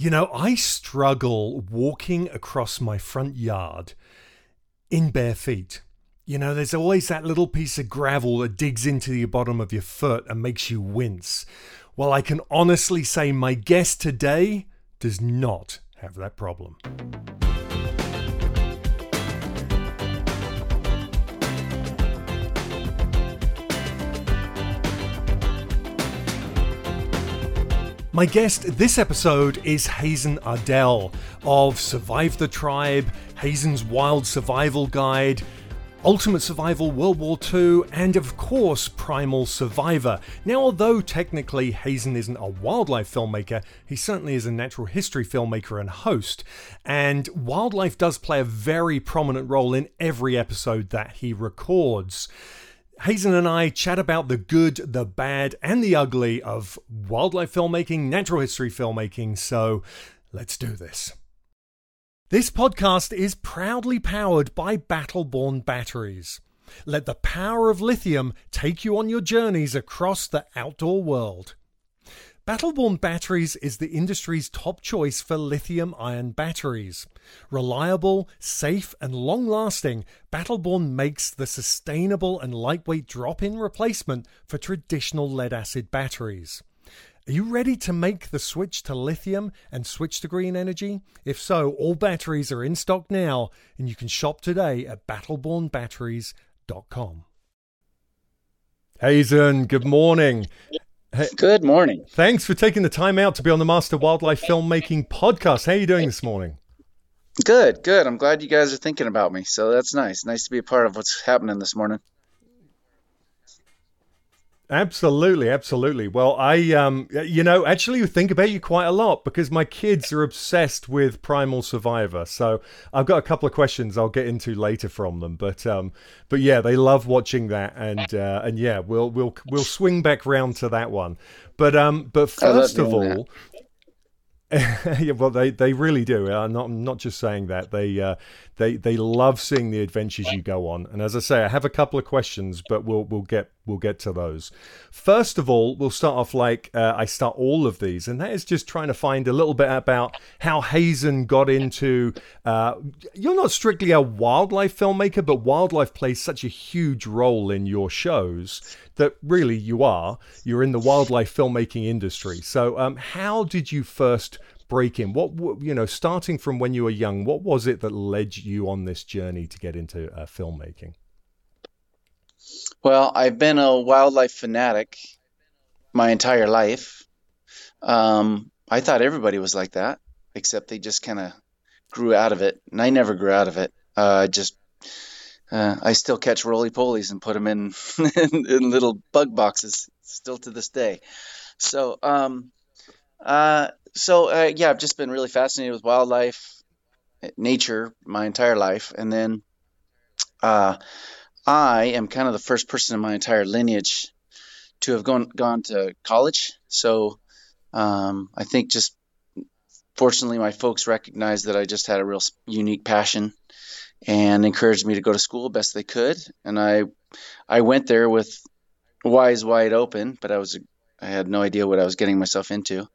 You know, I struggle walking across my front yard in bare feet. You know, there's always that little piece of gravel that digs into the bottom of your foot and makes you wince. Well, I can honestly say my guest today does not have that problem. My guest this episode is Hazen Audel of Survive the Tribe, Hazen's Wild Survival Guide, Ultimate Survival World War II, and of course, Primal Survivor. Now, although technically Hazen isn't a wildlife filmmaker, he certainly is a natural history filmmaker and host, and wildlife does play a very prominent role in every episode that he records. Hazen and I chat about the good, the bad, and the ugly of wildlife filmmaking, natural history filmmaking, so let's do this. This podcast is proudly powered by Battleborn batteries. Let the power of lithium take you on your journeys across the outdoor world. Battleborn Batteries is the industry's top choice for lithium ion batteries. Reliable, safe, and long lasting, Battleborn makes the sustainable and lightweight drop in replacement for traditional lead acid batteries. Are you ready to make the switch to lithium and switch to green energy? If so, all batteries are in stock now, and you can shop today at battlebornbatteries.com. Hazen, good morning. Hey, Good morning. Thanks for taking the time out to be on the Master Wildlife Filmmaking podcast. How are you doing this morning? Good, good. I'm glad you guys are thinking about me. So that's nice. Nice to be a part of what's happening this morning. Absolutely, absolutely. Well, I, um, you know, actually you think about you quite a lot because my kids are obsessed with Primal Survivor. So I've got a couple of questions I'll get into later from them. But, um, but yeah, they love watching that, and uh, and yeah, we'll we'll we'll swing back round to that one. But um, but first of all, yeah, well, they, they really do. I'm not, I'm not just saying that. They uh, they they love seeing the adventures you go on. And as I say, I have a couple of questions, but we'll we'll get we'll get to those. First of all, we'll start off like uh, I start all of these, and that is just trying to find a little bit about how Hazen got into. Uh, you're not strictly a wildlife filmmaker, but wildlife plays such a huge role in your shows that really you are. You're in the wildlife filmmaking industry. So, um, how did you first break in? What you know, starting from when you were young, what was it that led you on this journey to get into uh, filmmaking? Well, I've been a wildlife fanatic my entire life. Um, I thought everybody was like that, except they just kind of grew out of it, and I never grew out of it. Uh, just uh, I still catch roly polies and put them in, in, in little bug boxes, still to this day. So, um, uh, so uh, yeah, I've just been really fascinated with wildlife, nature my entire life, and then uh, I am kind of the first person in my entire lineage to have gone gone to college. So um, I think just fortunately my folks recognized that I just had a real unique passion and encouraged me to go to school best they could. And I I went there with eyes wide open, but I was I had no idea what I was getting myself into,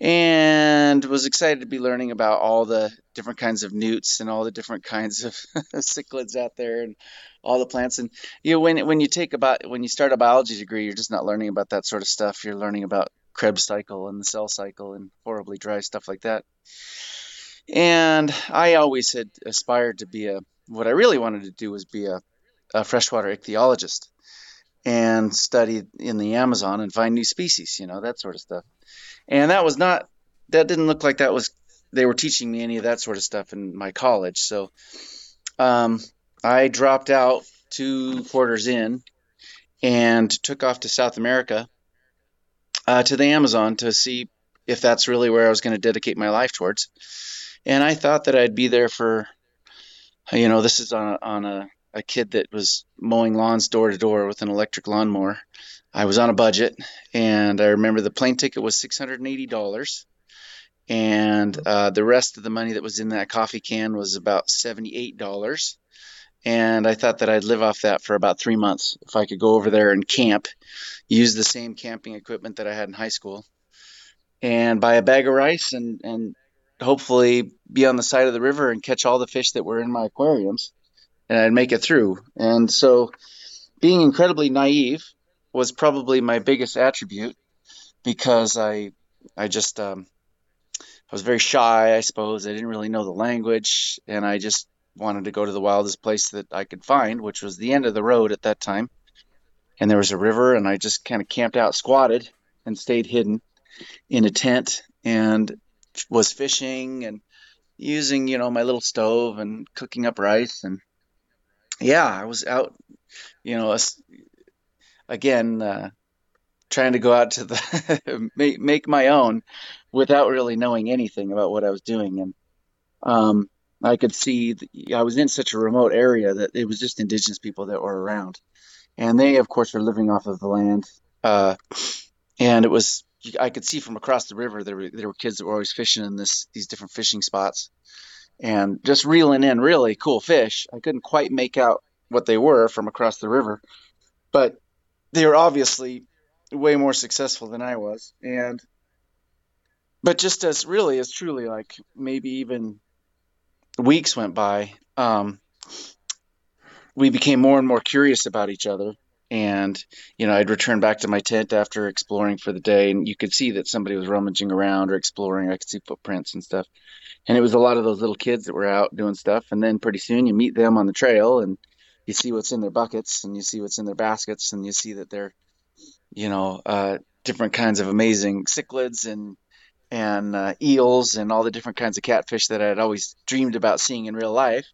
and was excited to be learning about all the different kinds of newts and all the different kinds of cichlids out there and all the plants. And you know, when when you take about when you start a biology degree, you're just not learning about that sort of stuff. You're learning about Krebs cycle and the cell cycle and horribly dry stuff like that. And I always had aspired to be a what I really wanted to do was be a, a freshwater ichthyologist and study in the Amazon and find new species, you know, that sort of stuff. And that was not, that didn't look like that was, they were teaching me any of that sort of stuff in my college. So um, I dropped out two quarters in and took off to South America uh, to the Amazon to see if that's really where I was going to dedicate my life towards. And I thought that I'd be there for, you know, this is on a, on a a kid that was mowing lawns door to door with an electric lawnmower. I was on a budget, and I remember the plane ticket was six hundred and eighty dollars, and uh, the rest of the money that was in that coffee can was about seventy eight dollars. And I thought that I'd live off that for about three months if I could go over there and camp, use the same camping equipment that I had in high school, and buy a bag of rice and and hopefully be on the side of the river and catch all the fish that were in my aquariums and I'd make it through. And so being incredibly naive was probably my biggest attribute because I I just um, I was very shy, I suppose. I didn't really know the language, and I just wanted to go to the wildest place that I could find, which was the end of the road at that time. And there was a river, and I just kind of camped out, squatted, and stayed hidden in a tent, and was fishing and using, you know, my little stove and cooking up rice, and yeah, I was out, you know, again, uh, trying to go out to the make, make my own without really knowing anything about what I was doing. And um, I could see I was in such a remote area that it was just indigenous people that were around, and they, of course, were living off of the land. Uh, and it was I could see from across the river there were there were kids that were always fishing in this these different fishing spots, and just reeling in really cool fish. I couldn't quite make out what they were from across the river, but they were obviously way more successful than I was, and but just as really as truly like maybe even weeks went by, um, we became more and more curious about each other. And you know, I'd return back to my tent after exploring for the day, and you could see that somebody was rummaging around or exploring. I could see footprints and stuff, and it was a lot of those little kids that were out doing stuff. And then pretty soon you meet them on the trail, and you see what's in their buckets, and you see what's in their baskets, and you see that they're you know, uh, different kinds of amazing cichlids and and uh, eels and all the different kinds of catfish that I had always dreamed about seeing in real life,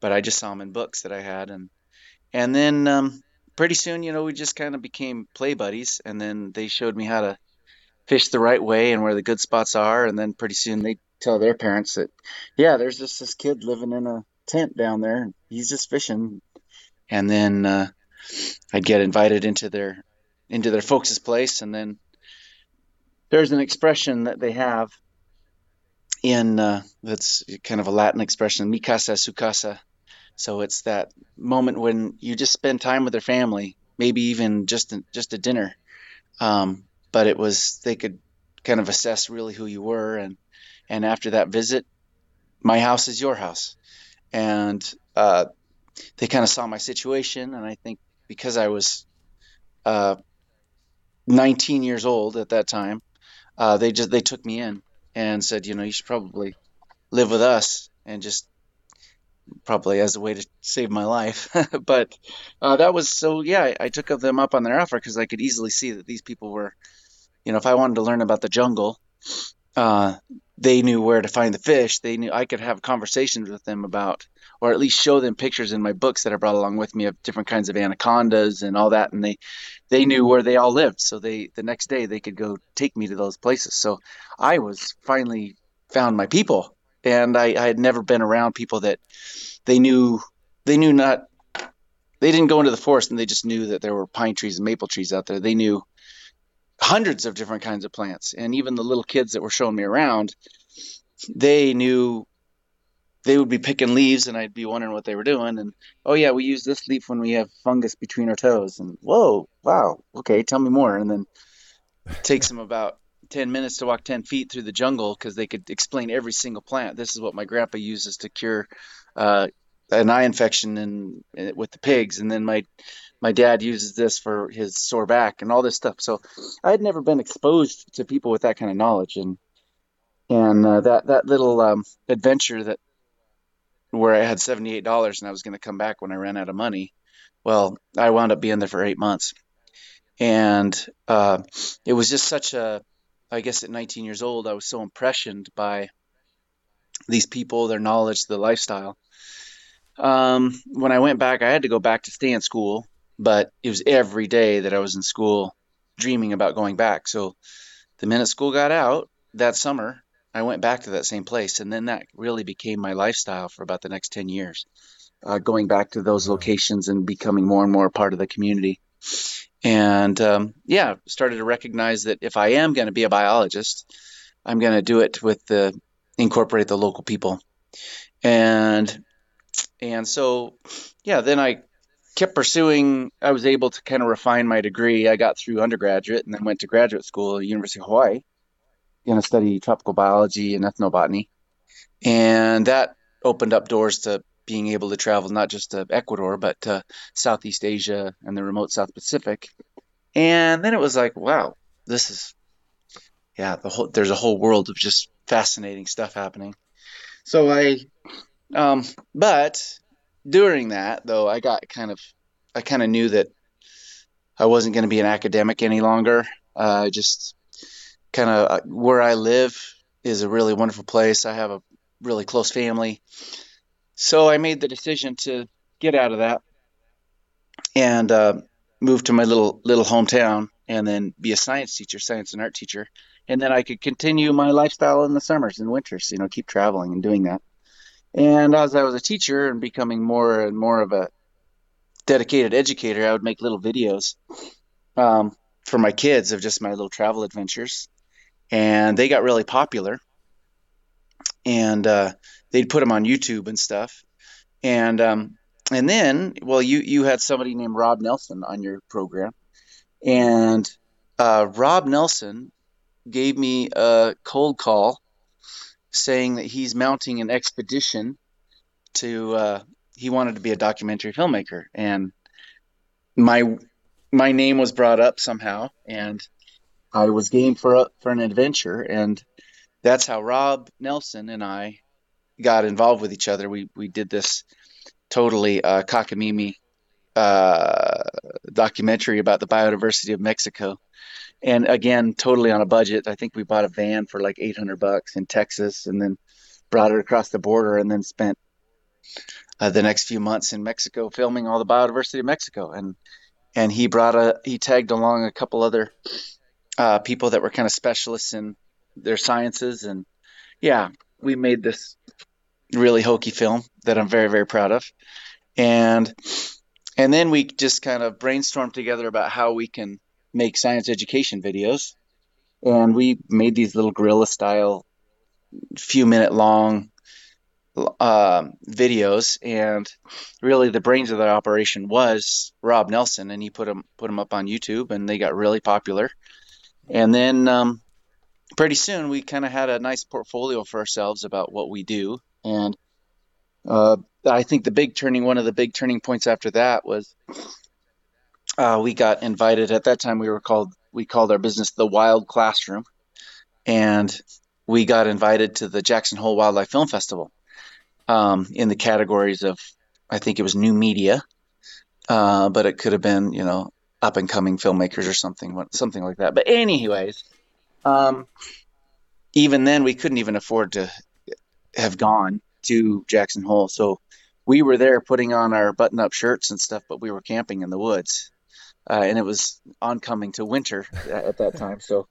but I just saw them in books that I had, and and then um, pretty soon, you know, we just kind of became play buddies, and then they showed me how to fish the right way and where the good spots are, and then pretty soon they tell their parents that, yeah, there's just this kid living in a tent down there, and he's just fishing, and then uh, I'd get invited into their into their folks' place, and then there's an expression that they have in uh, that's kind of a Latin expression, mi casa su casa. So it's that moment when you just spend time with their family, maybe even just just a dinner. Um, but it was they could kind of assess really who you were, and and after that visit, my house is your house, and uh, they kind of saw my situation, and I think because I was uh, 19 years old at that time. Uh, they just they took me in and said, you know, you should probably live with us and just probably as a way to save my life. but uh, that was so yeah, I, took them up on their offer because I could easily see that these people were, you know, if I wanted to learn about the jungle, uh, they knew where to find the fish. They knew I could have conversations with them about or at least show them pictures in my books that I brought along with me of different kinds of anacondas and all that. And they, they knew where they all lived. So they, the next day they could go take me to those places. So I was finally found my people and I, I had never been around people that they knew, they knew not, they didn't go into the forest and they just knew that there were pine trees and maple trees out there. They knew hundreds of different kinds of plants. And even the little kids that were showing me around, they knew they would be picking leaves and I'd be wondering what they were doing. And oh yeah, we use this leaf when we have fungus between our toes. And whoa, wow, okay, tell me more. And then it takes them about 10 minutes to walk 10 feet through the jungle because they could explain every single plant. This is what my grandpa uses to cure uh, an eye infection in, in, with the pigs. And then my my dad uses this for his sore back and all this stuff. So I had never been exposed to people with that kind of knowledge. And and uh, that that little um, adventure that where I had $78 and I was going to come back when I ran out of money. Well, I wound up being there for eight months. And uh, it was just such a, I guess at 19 years old, I was so impressioned by these people, their knowledge, the lifestyle. Um, when I went back, I had to go back to stay in school, but it was every day that I was in school dreaming about going back. So the minute school got out that summer, I went back to that same place, and then that really became my lifestyle for about the next ten years. Uh, going back to those locations and becoming more and more a part of the community, and um, yeah, started to recognize that if I am going to be a biologist, I'm going to do it with the incorporate the local people, and and so yeah, then I kept pursuing. I was able to kind of refine my degree. I got through undergraduate and then went to graduate school at University of Hawaii going to study tropical biology and ethnobotany, and that opened up doors to being able to travel not just to Ecuador but to Southeast Asia and the remote South Pacific. And then it was like, wow, this is yeah, the whole there's a whole world of just fascinating stuff happening. So I um but during that though I got kind of I kind of knew that I wasn't going to be an academic any longer. Uh, just kind of uh, where I live is a really wonderful place. I have a really close family. So I made the decision to get out of that and uh, move to my little little hometown and then be a science teacher, science and art teacher. And then I could continue my lifestyle in the summers and winters, you know, keep traveling and doing that. And as I was a teacher and becoming more and more of a dedicated educator, I would make little videos um, for my kids of just my little travel adventures. And they got really popular. And uh, they'd put them on YouTube and stuff. And um, and then, well, you you had somebody named Rob Nelson on your program, and uh, Rob Nelson gave me a cold call saying that he's mounting an expedition to. Uh, he wanted to be a documentary filmmaker, and my my name was brought up somehow, and I was game for a, for an adventure, and that's how Rob Nelson and I got involved with each other. We we did this totally uh, cockamamie uh, documentary about the biodiversity of Mexico, and again, totally on a budget. I think we bought a van for like 800 bucks in Texas, and then brought it across the border, and then spent uh, the next few months in Mexico filming all the biodiversity of Mexico. And and he brought a he tagged along a couple other uh, people that were kind of specialists in their sciences, and yeah, we made this really hokey film that I'm very very proud of. And and then we just kind of brainstormed together about how we can make science education videos. And we made these little guerrilla style, few minute long uh, videos. And really, the brains of that operation was Rob Nelson, and he put them put them up on YouTube, and they got really popular. And then um, pretty soon, we kind of had a nice portfolio for ourselves about what we do. And uh, I think the big turning, one of the big turning points after that was uh, we got invited. At that time, we were called we called our business the Wild Classroom, and we got invited to the Jackson Hole Wildlife Film Festival um, in the categories of I think it was new media, uh, but it could have been you know up and coming filmmakers or something something like that. But anyways, um, even then we couldn't even afford to have gone to Jackson Hole, so we were there putting on our button up shirts and stuff, but we were camping in the woods. Uh, and it was oncoming to winter at that time. So,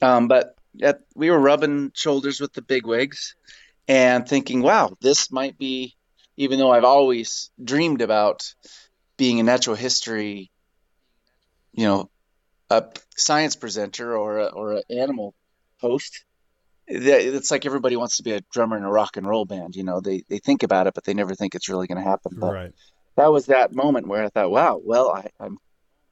um, but at, we were rubbing shoulders with the bigwigs and thinking, wow, this might be, even though I've always dreamed about being a natural history, you know, a science presenter or a, or an animal host. It's like everybody wants to be a drummer in a rock and roll band. You know, they they think about it, but they never think it's really going to happen. But right. that was that moment where I thought, wow, well, I, I'm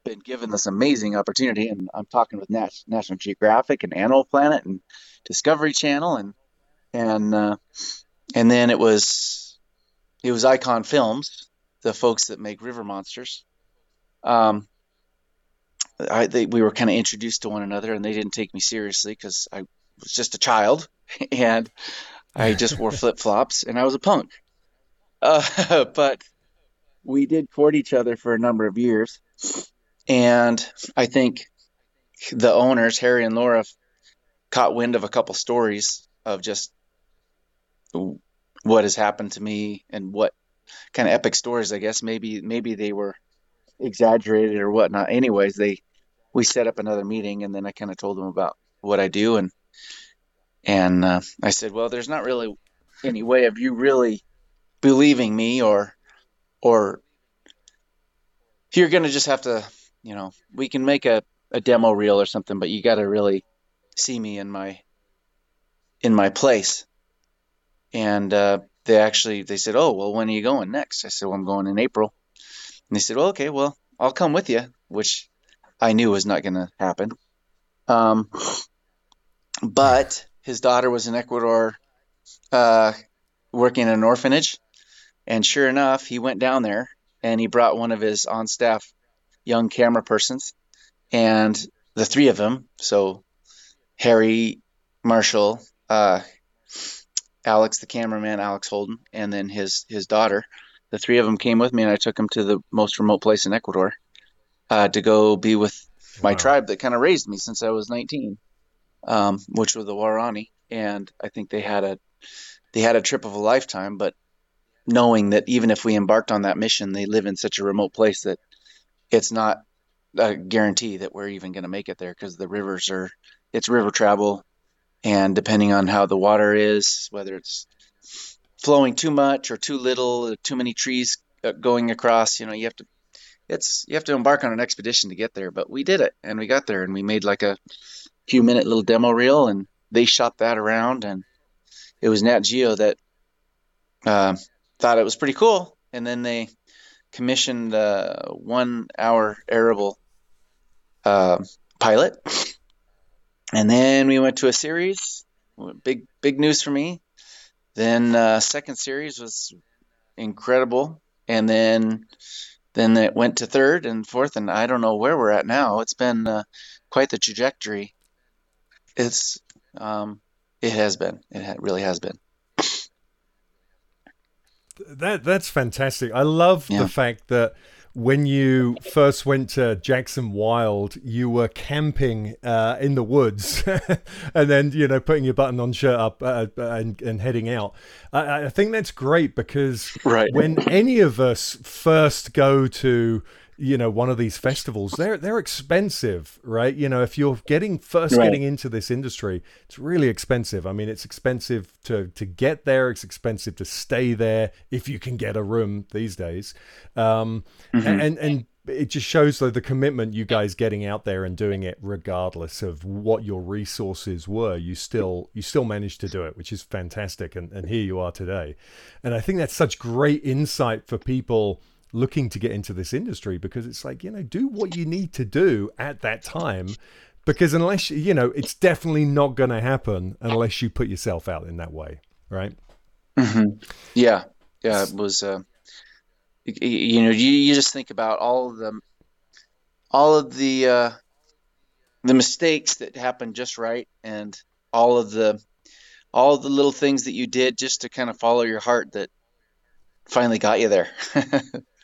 been given this amazing opportunity, and I'm talking with Nat- National Geographic and Animal Planet and Discovery Channel, and and uh, and then it was it was Icon Films, the folks that make River Monsters. Um, I they, we were kind of introduced to one another, and they didn't take me seriously because I was just a child, and I just wore flip flops, and I was a punk. Uh, but we did court each other for a number of years, and I think the owners, Harry and Laura, caught wind of a couple stories of just what has happened to me and what kind of epic stories. I guess maybe maybe they were exaggerated or whatnot. Anyways, they we set up another meeting, and then I kind of told them about what I do, and and uh, I said, well, there's not really any way of you really believing me, or or you're gonna just have to you know, we can make a, a demo reel or something, but you got to really see me in my in my place. And uh, they actually they said, "Oh, well, when are you going next?" I said, "Well, I'm going in April." And they said, "Well, okay, well, I'll come with you," which I knew was not going to happen. Um, but his daughter was in Ecuador uh, working in an orphanage. And sure enough, he went down there and he brought one of his on staff young camera persons and the three of them. So Harry, Marshall, uh, Alex, the cameraman, Alex Holden, and then his his daughter. The three of them came with me, and I took them to the most remote place in Ecuador uh, to go be with my wow. tribe that kind of raised me since I was 19, um, which were the Waorani. And I think they had a they had a trip of a lifetime. But knowing that even if we embarked on that mission, they live in such a remote place that it's not a guarantee that we're even going to make it there because the rivers are it's river travel and depending on how the water is whether it's flowing too much or too little too many trees uh, going across you know you have to it's you have to embark on an expedition to get there but we did it and we got there and we made like a few minute little demo reel and they shot that around and it was nat geo that uh, thought it was pretty cool and then they commissioned a one hour arable uh, pilot. And then we went to a series. Big big news for me. Then uh, second series was incredible, and then then it went to third and fourth, and I don't know where we're at now. It's been uh, quite the trajectory. It's um, it has been. It really has been. That that's fantastic. I love yeah. the fact that when you first went to Jackson Wild, you were camping uh, in the woods, and then you know putting your button-on shirt up uh, and, and heading out. I, I think that's great because right. when any of us first go to you know one of these festivals. They're they're expensive right? You know if you're getting first right. getting into this industry it's really expensive. I mean it's expensive to to get there. It's expensive to stay there if you can get a room these days. Um, mm-hmm. and and it just shows though the commitment you guys getting out there and doing it regardless of what your resources were. You still you still managed to do it which is fantastic. And, and here you are today. And i think that's such great insight for people looking to get into this industry because it's like you know do what you need to do at that time because unless you know it's definitely not going to happen unless you put yourself out in that way right? Mm-hmm. yeah. Yeah it was uh, you know you, you just think about all of the all of the uh, the mistakes that happened just right and all of the all of the little things that you did just to kind of follow your heart that finally got you there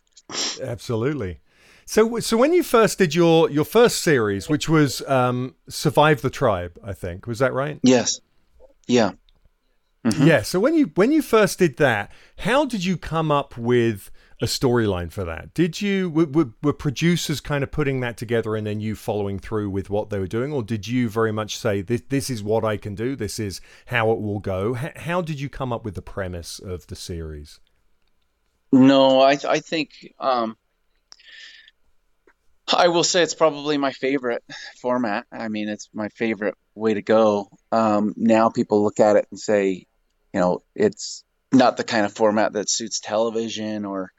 Absolutely. So, so when you first did your your first series, which was um, "Survive the Tribe," I think was that right? Yes. Yeah. Mm-hmm. Yeah. So when you when you first did that, how did you come up with a storyline for that? Did you were, were, producers kind of putting that together and then you following through with what they were doing, or did you very much say this this is what I can do, this is how it will go? How, how did you come up with the premise of the series? No, I I think um, I will say it's probably my favorite format. I mean, it's my favorite way to go. Um, now people look at it and say, you know, it's not the kind of format that suits television or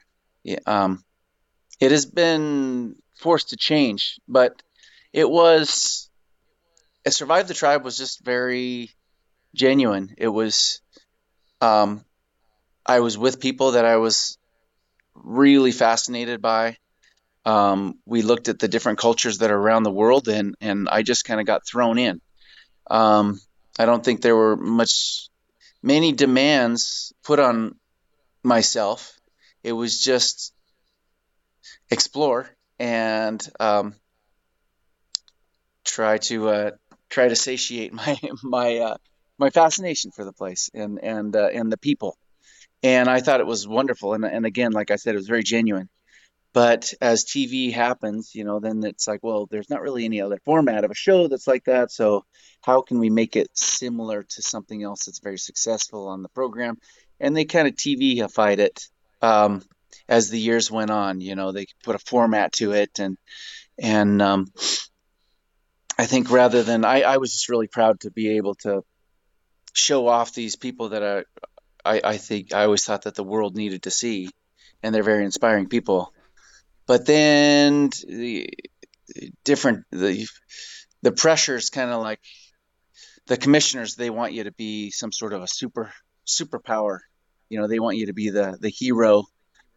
um, it has been forced to change, but it was Survive the Tribe was just very genuine. It was um, I was with people that I was really fascinated by. Um, we looked at the different cultures that are around the world, and and I just kind of got thrown in. Um, I don't think there were much many demands put on myself. It was just explore and um, try to uh, try to satiate my my uh, my fascination for the place and and uh, and the people and I thought it was wonderful. And and again, like I said, it was very genuine. But as TV happens, you know, then it's like, well, there's not really any other format of a show that's like that. So how can we make it similar to something else that's very successful on the program? And they kind of TVified it um, as the years went on. You know, they put a format to it, and and um, I think rather than I, I was just really proud to be able to show off these people that are I, I think I always thought that the world needed to see, and they're very inspiring people. But then the different the the pressures kind of like the commissioners they want you to be some sort of a super superpower. You know, they want you to be the the hero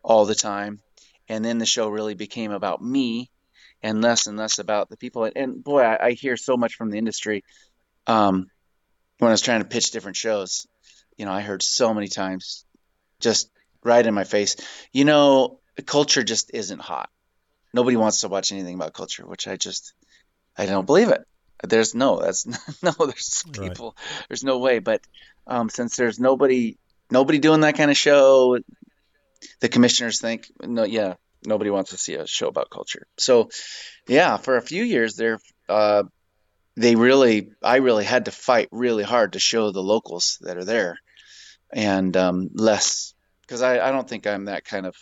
all the time. And then the show really became about me and less and less about the people. And boy, I, I hear so much from the industry. Um, when I was trying to pitch different shows, you know, I heard so many times just right in my face, you know, culture just isn't hot. Nobody wants to watch anything about culture, which I just, I don't believe it. There's no, that's no, there's people, right. there's no way. But um, since there's nobody, nobody doing that kind of show, the commissioners think, no, yeah, nobody wants to see a show about culture. So, yeah, for a few years there, uh, they really, I really had to fight really hard to show the locals that are there, and um, less because I, I don't think I'm that kind of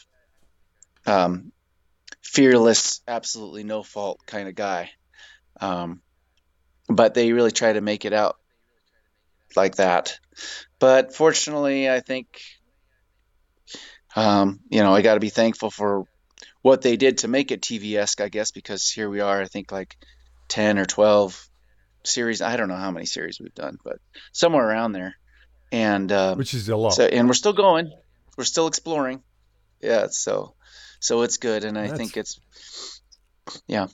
um, fearless, absolutely no fault kind of guy. Um, but they really try to make it out like that. But fortunately, I think um, you know I got to be thankful for what they did to make it TV esque, I guess, because here we are. I think like ten or twelve series. I don't know how many series we've done, but somewhere around there. And uh, which is a lot. So, and we're still going. We're still exploring. Yeah. So, so it's good, and I That's... think it's yeah.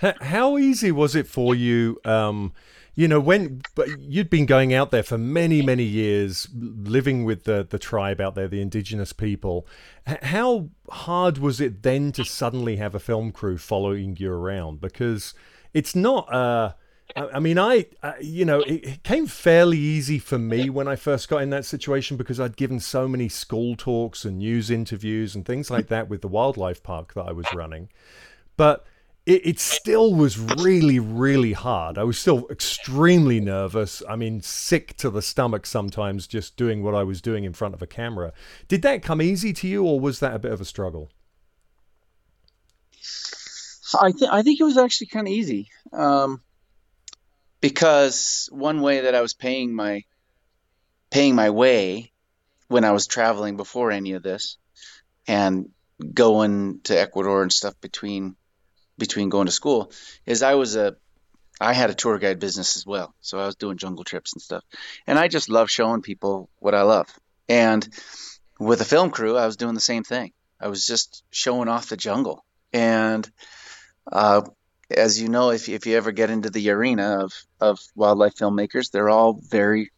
How easy was it for you? Um, you know, when but you'd been going out there for many, many years, living with the the tribe out there, the indigenous people. How hard was it then to suddenly have a film crew following you around? Because it's not. Uh, I mean, I, uh, you know, it, it, came fairly easy for me when I first got in that situation because I'd given so many school talks and news interviews and things like that with the wildlife park that I was running. But it, it still was really, really hard. I was still extremely nervous. I mean, sick to the stomach sometimes just doing what I was doing in front of a camera. Did that come easy to you, or was that a bit of a struggle? I think I think it was actually kind of easy, um, because one way that I was paying my paying my way when I was traveling before any of this, and going to Ecuador and stuff between between going to school is I was a I had a tour guide business as well. So I was doing jungle trips and stuff. And I just love showing people what I love. And with a film crew, I was doing the same thing. I was just showing off the jungle. And uh, as you know, if, if you ever get into the arena of, of wildlife filmmakers, they're all very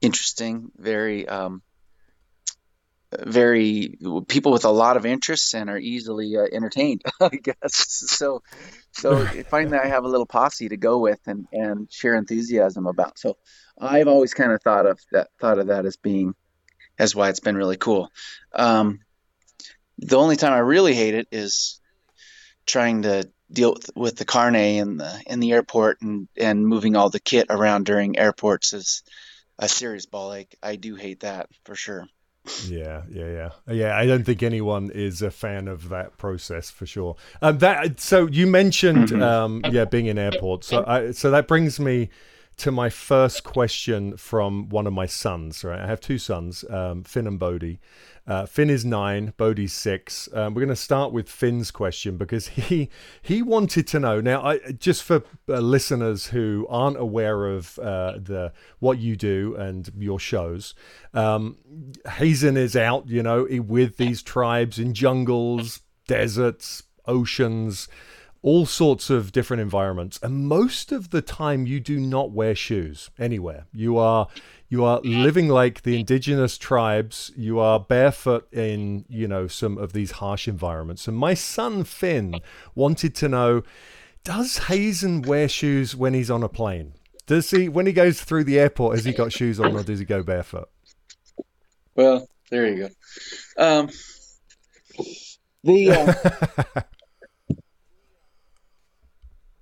interesting, very um, very people with a lot of interests and are easily uh, entertained, I guess. So, so that I have a little posse to go with and, and share enthusiasm about. So, I've always kind of thought of that thought of that as being as why it's been really cool. Um, the only time I really hate it is trying to deal with, with the carnet in the in the airport and and moving all the kit around during airports is a serious ball ache. I do hate that for sure. Yeah, yeah, yeah, yeah. I don't think anyone is a fan of that process for sure. Um, that so you mentioned, mm-hmm. um, yeah, being in airports. So, I, so that brings me to my first question from one of my sons. Right, I have two sons, um, Finn and Bodhi. Uh, Finn is nine, Bodhi's six. Um, we're going to start with Finn's question because he he wanted to know. Now, I, just for uh, listeners who aren't aware of uh, the what you do and your shows, um, Hazen is out, you know, with these tribes in jungles, deserts, oceans all sorts of different environments and most of the time you do not wear shoes anywhere. You are you are living like the indigenous tribes. You are barefoot in you know some of these harsh environments. And my son finn wanted to know does hazen wear shoes when he's on a plane? Does he when he goes through the airport has he got shoes on or does he go barefoot? Well there you go. Um the uh,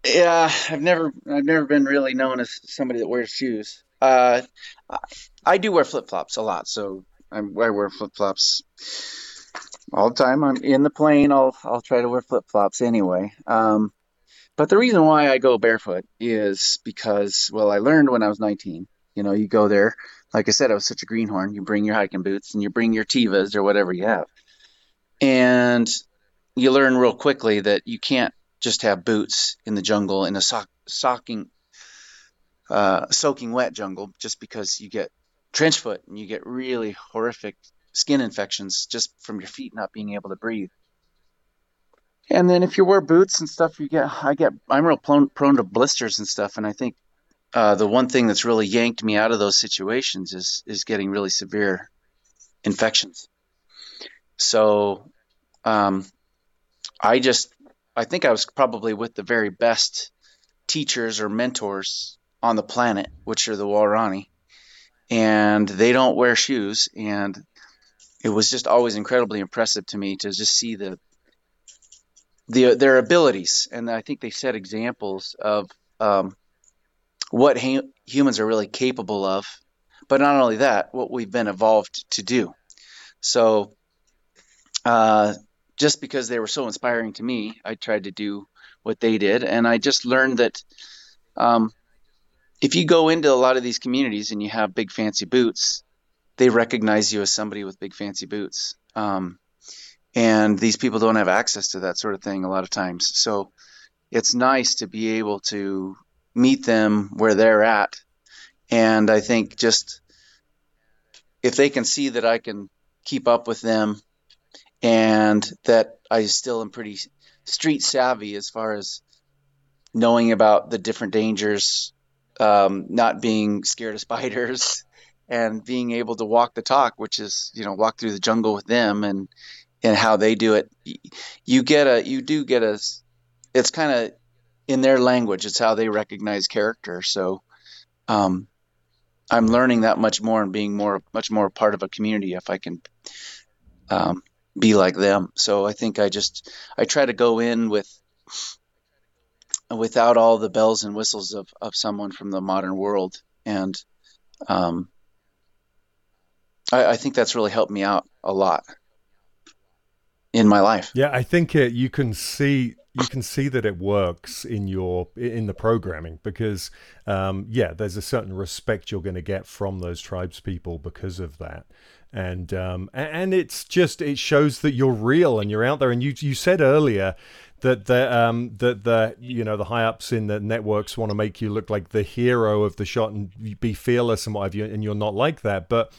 Yeah, I've never I've never been really known as somebody that wears shoes. Uh, I do wear flip flops a lot, so I'm, I wear flip flops all the time. I'm in the plane. I'll I'll try to wear flip flops anyway. Um, but the reason why I go barefoot is because well, I learned when I was 19. You know, you go there. Like I said, I was such a greenhorn. You bring your hiking boots and you bring your Tevas or whatever you have, and you learn real quickly that you can't just have boots in the jungle in a sock, socking uh, soaking wet jungle just because you get trench foot and you get really horrific skin infections just from your feet not being able to breathe. And then if you wear boots and stuff, you get I get I'm real prone, prone to blisters and stuff. And I think uh, the one thing that's really yanked me out of those situations is is getting really severe infections. So um, I just I think I was probably with the very best teachers or mentors on the planet, which are the Waorani, and they don't wear shoes. And it was just always incredibly impressive to me to just see the the their abilities, and I think they set examples of um, what ha- humans are really capable of. But not only that, what we've been evolved to do. So, uh, just because they were so inspiring to me, I tried to do what they did, and I just learned that um, if you go into a lot of these communities and you have big fancy boots, they recognize you as somebody with big fancy boots. Um, and these people don't have access to that sort of thing a lot of times. So it's nice to be able to meet them where they're at. And I think just if they can see that I can keep up with them and that I still am pretty street savvy as far as knowing about the different dangers, um, not being scared of spiders, and being able to walk the talk, which is you know walk through the jungle with them and and how they do it. You get a you do get a it's kind of in their language. It's how they recognize character. So um, I'm learning that much more and being more much more part of a community if I can um, be like them. So I think I just I try to go in with without all the bells and whistles of, of someone from the modern world and um, I, I think that's really helped me out a lot in my life. Yeah, I think it, you can see you can see that it works in your in the programming because um, yeah, there's a certain respect you're going to get from those tribes people because of that. And um, and it's just it shows that you're real and you're out there. And you you said earlier that the um that the you know the high ups in the networks want to make you look like the hero of the shot and be fearless and what have you, and you're not like that. But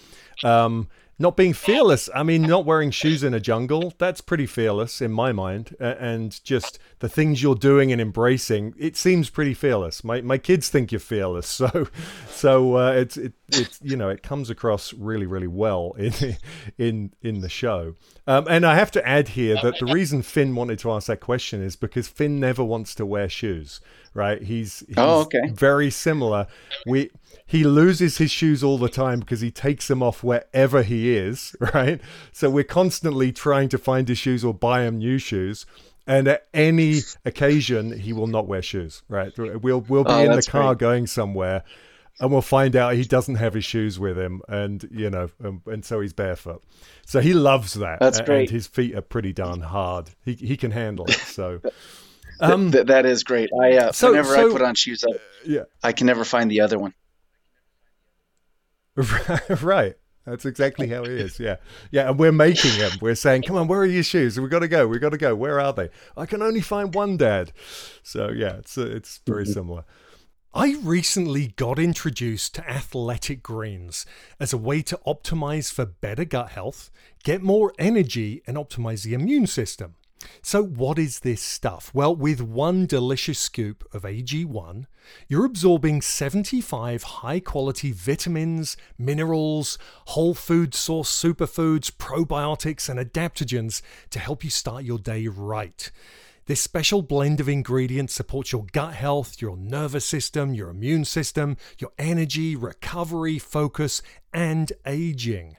um, not being fearless. I mean, not wearing shoes in a jungle, that's pretty fearless in my mind. and just the things you're doing and embracing, it seems pretty fearless. My, my kids think you're fearless. So, so uh, it's, it, it's, you know, it comes across really, really well in, in, in the show. Um, and I have to add here that the reason Finn wanted to ask that question is because Finn never wants to wear shoes, right? He's, oh, he's oh, okay. very similar. We, he loses his shoes all the time because he takes them off wherever he is, right? So we're constantly trying to find his shoes or buy him new shoes. And at any occasion, he will not wear shoes, right? We'll we'll be oh, in the car great. going somewhere, and we'll find out he doesn't have his shoes with him, and you know, and, and so he's barefoot. So he loves that. That's great. And his feet are pretty darn hard. He he can handle it. So. Um, Th- that is great. I uh, so, whenever so, I put on shoes, I, yeah, I can never find the other one. right. That's exactly how it is. Yeah. Yeah. And we're making them. We're saying, come on, where are your shoes? We've got to go. We've got to go. Where are they? I can only find one, Dad. So, yeah, it's, uh, it's very mm-hmm. similar. I recently got introduced to athletic greens as a way to optimize for better gut health, get more energy, and optimize the immune system. So, what is this stuff? Well, with one delicious scoop of AG1, you're absorbing 75 high quality vitamins, minerals, whole food source superfoods, probiotics, and adaptogens to help you start your day right. This special blend of ingredients supports your gut health, your nervous system, your immune system, your energy, recovery, focus, and aging.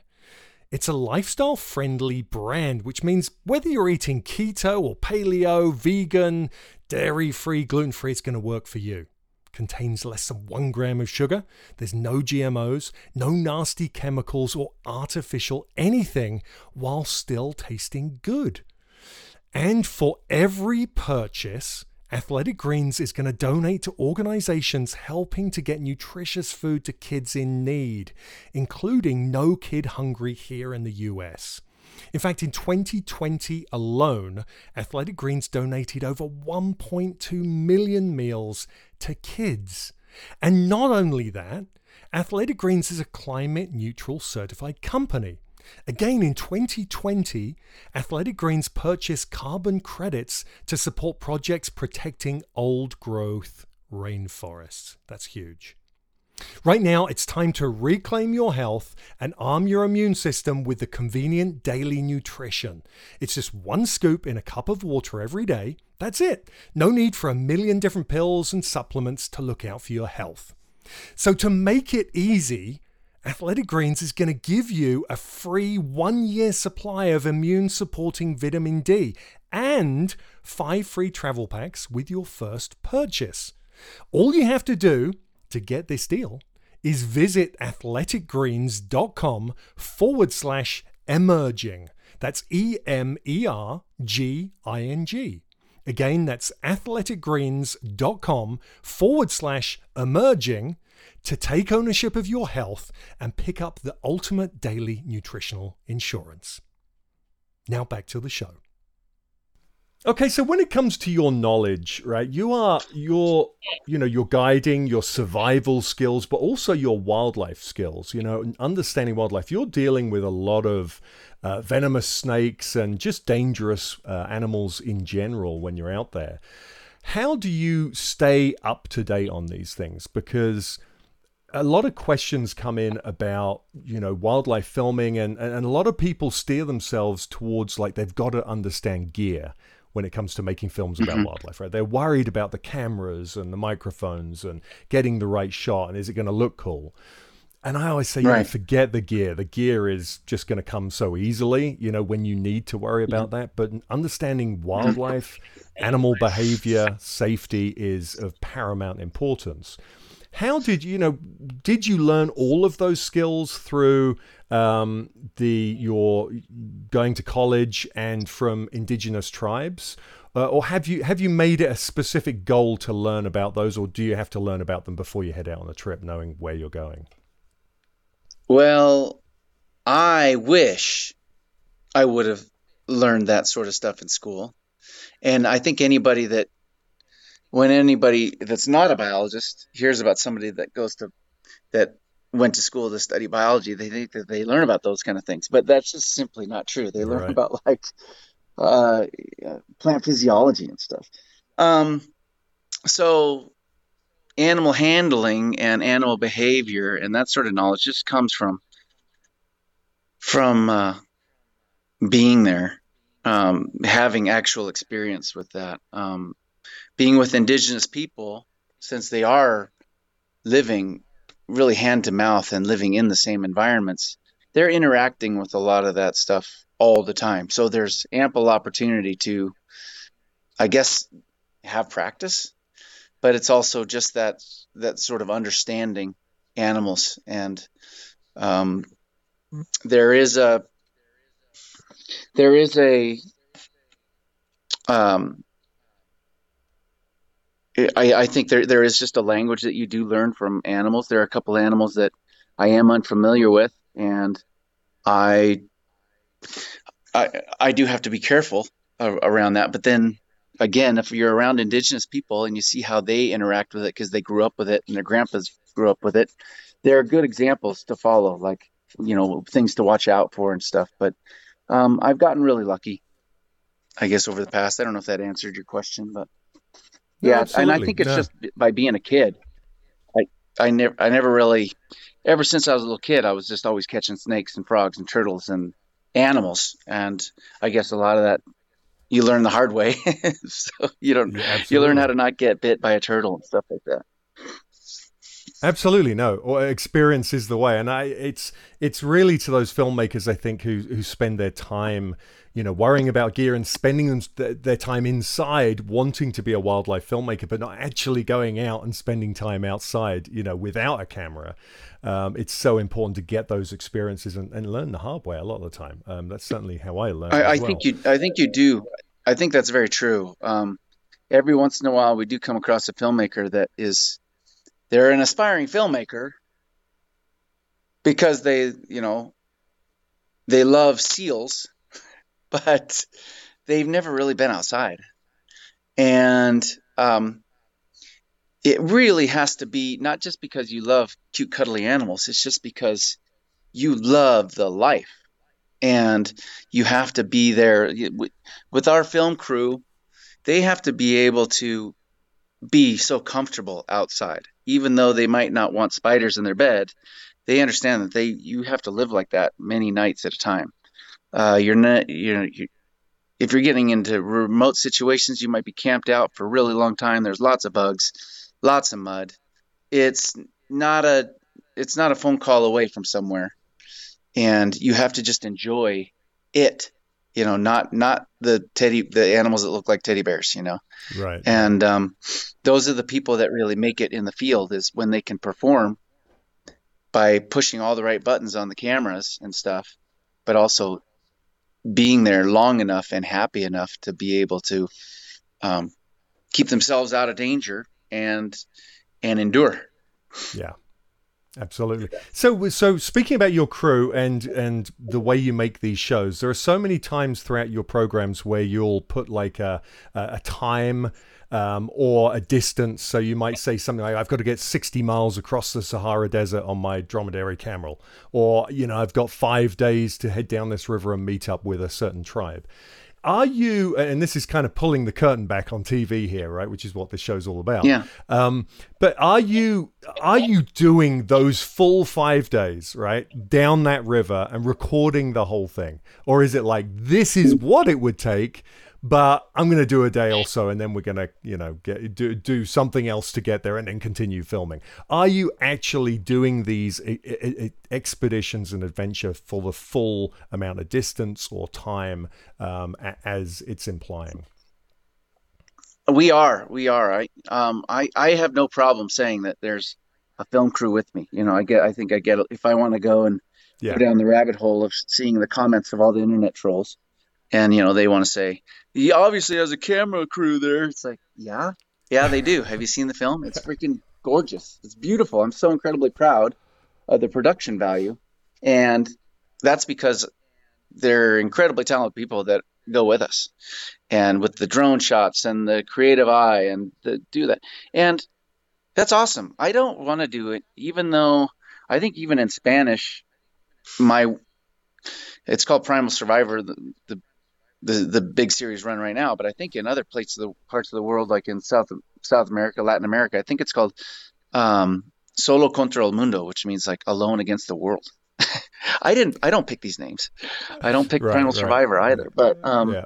It's a lifestyle friendly brand, which means whether you're eating keto or paleo, vegan, dairy free, gluten free, it's going to work for you. Contains less than one gram of sugar. There's no GMOs, no nasty chemicals or artificial anything while still tasting good. And for every purchase, Athletic Greens is going to donate to organizations helping to get nutritious food to kids in need, including No Kid Hungry here in the US. In fact, in 2020 alone, Athletic Greens donated over 1.2 million meals to kids. And not only that, Athletic Greens is a climate neutral certified company. Again, in 2020, Athletic Greens purchased carbon credits to support projects protecting old growth rainforests. That's huge. Right now, it's time to reclaim your health and arm your immune system with the convenient daily nutrition. It's just one scoop in a cup of water every day. That's it. No need for a million different pills and supplements to look out for your health. So, to make it easy, Athletic Greens is going to give you a free one year supply of immune supporting vitamin D and five free travel packs with your first purchase. All you have to do to get this deal is visit athleticgreens.com forward slash emerging. That's E M E R G I N G. Again, that's athleticgreens.com forward slash emerging to take ownership of your health and pick up the ultimate daily nutritional insurance. Now back to the show. Okay, so when it comes to your knowledge, right, you are your you know your guiding, your survival skills, but also your wildlife skills. You know, understanding wildlife. You're dealing with a lot of uh, venomous snakes and just dangerous uh, animals in general when you're out there. How do you stay up to date on these things? Because a lot of questions come in about you know wildlife filming and, and a lot of people steer themselves towards like they've got to understand gear when it comes to making films about mm-hmm. wildlife right they're worried about the cameras and the microphones and getting the right shot and is it going to look cool and I always say, you know, forget the gear. The gear is just going to come so easily, you know, when you need to worry about mm-hmm. that. But understanding wildlife, animal behavior, safety is of paramount importance. How did you know? Did you learn all of those skills through um, the your going to college and from indigenous tribes, uh, or have you have you made it a specific goal to learn about those, or do you have to learn about them before you head out on a trip, knowing where you're going? Well, I wish I would have learned that sort of stuff in school, and I think anybody that when anybody that's not a biologist hears about somebody that goes to that went to school to study biology, they think that they learn about those kind of things, but that's just simply not true. They learn right. about like uh, plant physiology and stuff. Um, so animal handling and animal behavior and that sort of knowledge just comes from from uh, being there, um, having actual experience with that. Um, being with indigenous people, since they are living really hand to mouth and living in the same environments, they're interacting with a lot of that stuff all the time. So there's ample opportunity to, I guess, have practice, but it's also just that that sort of understanding animals and um, there is a there is a um, I, I think there there is just a language that you do learn from animals. There are a couple animals that I am unfamiliar with, and I I I do have to be careful around that. But then again, if you're around indigenous people and you see how they interact with it because they grew up with it and their grandpas grew up with it, there are good examples to follow, like you know things to watch out for and stuff. But um, I've gotten really lucky, I guess, over the past. I don't know if that answered your question, but yeah, and I think it's no. just by being a kid. I I never I never really ever since I was a little kid, I was just always catching snakes and frogs and turtles and animals, and I guess a lot of that you learn the hard way. so you don't you learn how to not get bit by a turtle and stuff like that. Absolutely no. Or experience is the way, and I it's it's really to those filmmakers I think who who spend their time you know, worrying about gear and spending them, their time inside wanting to be a wildlife filmmaker, but not actually going out and spending time outside, you know, without a camera. Um, it's so important to get those experiences and, and, learn the hard way a lot of the time. Um, that's certainly how I learn. I, I well. think you, I think you do. I think that's very true. Um, every once in a while, we do come across a filmmaker that is, they're an aspiring filmmaker because they, you know, they love seals but they've never really been outside. And um, it really has to be not just because you love cute, cuddly animals, it's just because you love the life. And you have to be there. With our film crew, they have to be able to be so comfortable outside, even though they might not want spiders in their bed. They understand that they you have to live like that many nights at a time. Uh, you're not you're, you're if you're getting into remote situations, you might be camped out for a really long time. There's lots of bugs, lots of mud. It's not a it's not a phone call away from somewhere, and you have to just enjoy it. You know, not not the teddy the animals that look like teddy bears. You know, right? And um, those are the people that really make it in the field is when they can perform by pushing all the right buttons on the cameras and stuff, but also being there long enough and happy enough to be able to um, keep themselves out of danger and and endure. Yeah. Absolutely. So, so speaking about your crew and and the way you make these shows, there are so many times throughout your programs where you'll put like a a time um, or a distance. So you might say something like, I've got to get 60 miles across the Sahara Desert on my dromedary camel. Or, you know, I've got five days to head down this river and meet up with a certain tribe. Are you, and this is kind of pulling the curtain back on TV here, right? Which is what this show's all about. Yeah. Um, but are you are you doing those full five days, right, down that river and recording the whole thing, or is it like this is what it would take? But I'm going to do a day or so, and then we're going to, you know, get do do something else to get there, and then continue filming. Are you actually doing these expeditions and adventure for the full amount of distance or time um, as it's implying? We are, we are. I, um, I, I have no problem saying that there's a film crew with me. You know, I get, I think I get if I want to go and yeah. go down the rabbit hole of seeing the comments of all the internet trolls and you know they want to say he obviously has a camera crew there. It's like yeah. Yeah they do. Have you seen the film? It's freaking gorgeous. It's beautiful. I'm so incredibly proud of the production value. And that's because they're incredibly talented people that go with us. And with the drone shots and the creative eye and the, do that. And that's awesome. I don't want to do it even though i think even in spanish my it's called primal survivor the, the the the big series run right now. But I think in other places, the parts of the world, like in South South America, Latin America, I think it's called um, Solo contra el mundo, which means like alone against the world. I didn't. I don't pick these names. I don't pick right, Primal right. Survivor either. But um, yeah.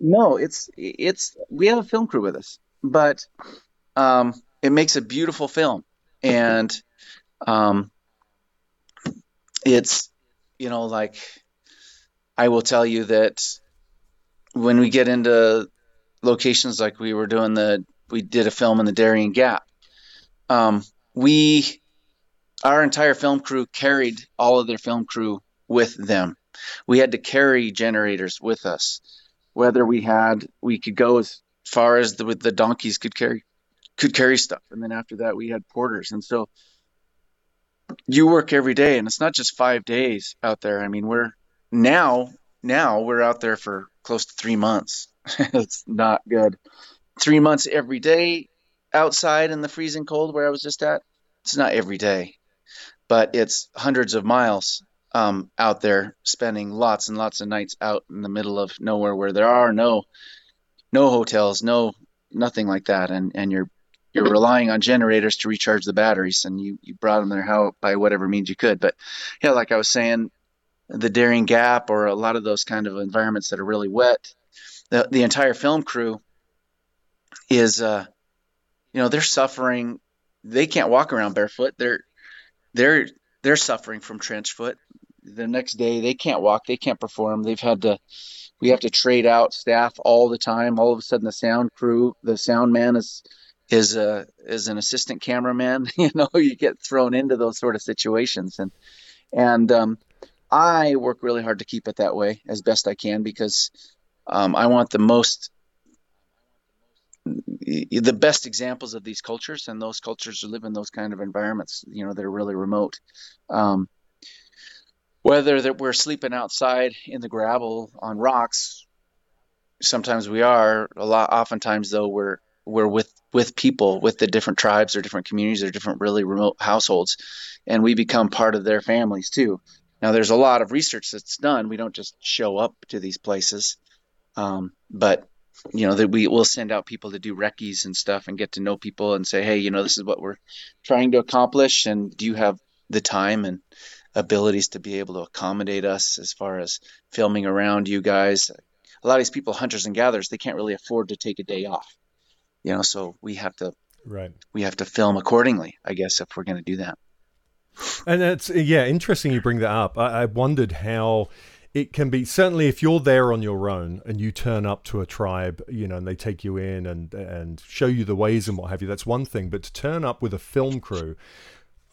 no, it's it's we have a film crew with us, but um, it makes a beautiful film, and um, it's you know like I will tell you that when we get into locations like we were doing the we did a film in the Darien Gap. Um, we our entire film crew carried all of their film crew with them. We had to carry generators with us. Whether we had we could go as far as the the donkeys could carry could carry stuff, and then after that we had porters, and so you work every day, and it's not just five days out there. I mean, we're now now we're out there for close to three months. it's not good. Three months every day outside in the freezing cold where I was just at. It's not every day, but it's hundreds of miles um, out there, spending lots and lots of nights out in the middle of nowhere where there are no no hotels, no nothing like that, and and you're you're relying on generators to recharge the batteries, and you you brought them there how by whatever means you could. But yeah, like I was saying, the Darien Gap or a lot of those kind of environments that are really wet, the, the entire film crew is, uh, you know, they're suffering. They can't walk around barefoot. They're they're they're suffering from trench foot. The next day they can't walk. They can't perform. They've had to. We have to trade out staff all the time. All of a sudden, the sound crew, the sound man is is a is an assistant cameraman. You know, you get thrown into those sort of situations, and and um, I work really hard to keep it that way as best I can because um, I want the most the best examples of these cultures and those cultures live in those kind of environments you know that are really remote. Um, whether that we're sleeping outside in the gravel on rocks sometimes we are. A lot oftentimes though we're we're with with people with the different tribes or different communities or different really remote households and we become part of their families too now there's a lot of research that's done. We don't just show up to these places. Um, but you know that we will send out people to do recce's and stuff and get to know people and say hey you know this is what we're trying to accomplish and do you have the time and abilities to be able to accommodate us as far as filming around you guys? A lot of these people hunters and gatherers they can't really afford to take a day off you know so we have to right. we have to film accordingly i guess if we're going to do that and it's yeah interesting you bring that up I, I wondered how it can be certainly if you're there on your own and you turn up to a tribe, you know, and they take you in and and show you the ways and what have you. That's one thing, but to turn up with a film crew,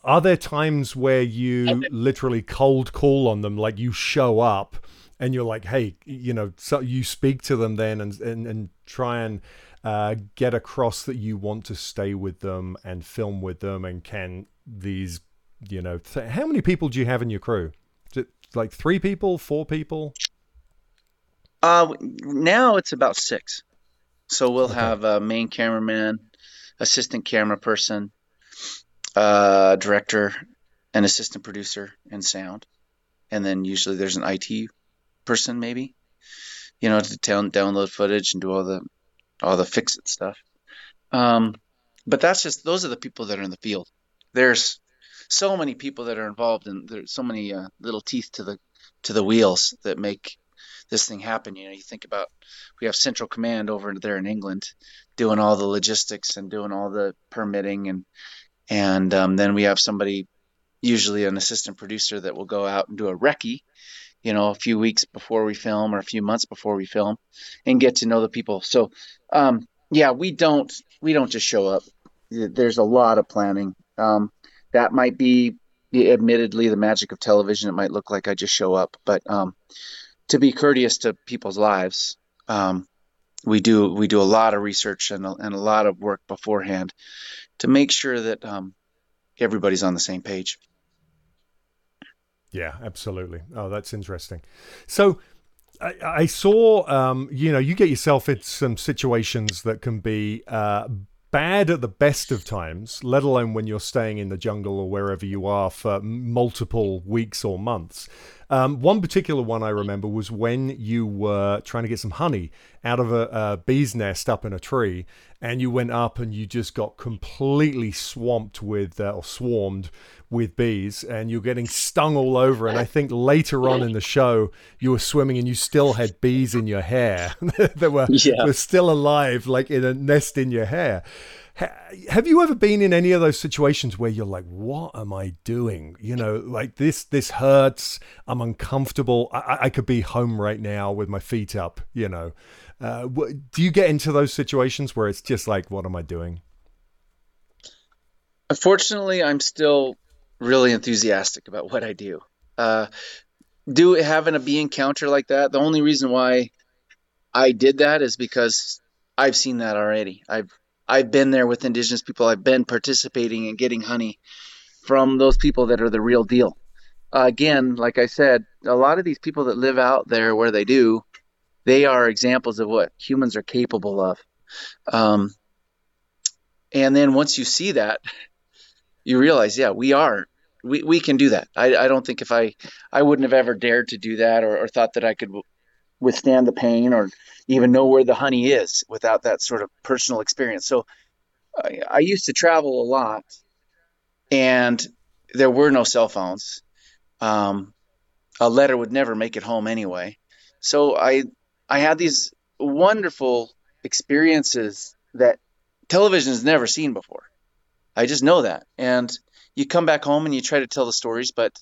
are there times where you literally cold call on them, like you show up and you're like, hey, you know, so you speak to them then and and, and try and uh, get across that you want to stay with them and film with them and can these, you know, th- how many people do you have in your crew? like three people, four people? Uh, now it's about six. So we'll okay. have a main cameraman, assistant camera person, uh, director, an assistant producer, and sound, and then usually there's an IT person maybe, you know, to down, download footage and do all the all the fix it stuff. Um, but that's just those are the people that are in the field. There's so many people that are involved and there's so many uh, little teeth to the to the wheels that make this thing happen. You know, you think about we have Central Command over there in England doing all the logistics and doing all the permitting and and um, then we have somebody usually an assistant producer that will go out and do a recce you know a few weeks before we film or a few months before we film and get to know the people. So um, yeah we don't we don't just show up. There's a lot of planning. Um, that might be admittedly the magic of television. It might look like I just show up, but um, to be courteous to people's lives, um, we do we do a lot of research and a, and a lot of work beforehand to make sure that um, everybody's on the same page. Yeah, absolutely. Oh, that's interesting. So. I, saw, um, you know, you get yourself in some situations that can be uh, bad at the best of times, let alone when you're staying in the jungle or wherever you are for multiple weeks or months. Um, one particular one I remember was when you were trying to get some honey out of a, a, bee's nest up in a tree, and you went up and you just got completely swamped with uh, or swarmed with bees, and you're getting stung all over. And I think later on in the show, you were swimming and you still had bees in your hair that were, yeah. were still alive, like in a nest in your hair have you ever been in any of those situations where you're like what am i doing? You know like this this hurts. I'm uncomfortable. I, I could be home right now with my feet up you know. Uh, do you get into those situations where it's just like what am i doing? Unfortunately i'm still really enthusiastic about what i do. Uh, do having a encounter like that the only reason why i did that is because i've seen that already. I've I've been there with indigenous people. I've been participating and getting honey from those people that are the real deal. Uh, again, like I said, a lot of these people that live out there where they do, they are examples of what humans are capable of. Um, and then once you see that, you realize, yeah, we are, we, we can do that. I, I don't think if I, I wouldn't have ever dared to do that or, or thought that I could withstand the pain or even know where the honey is without that sort of personal experience. So I, I used to travel a lot and there were no cell phones. Um, a letter would never make it home anyway. So I I had these wonderful experiences that television has never seen before. I just know that. And you come back home and you try to tell the stories, but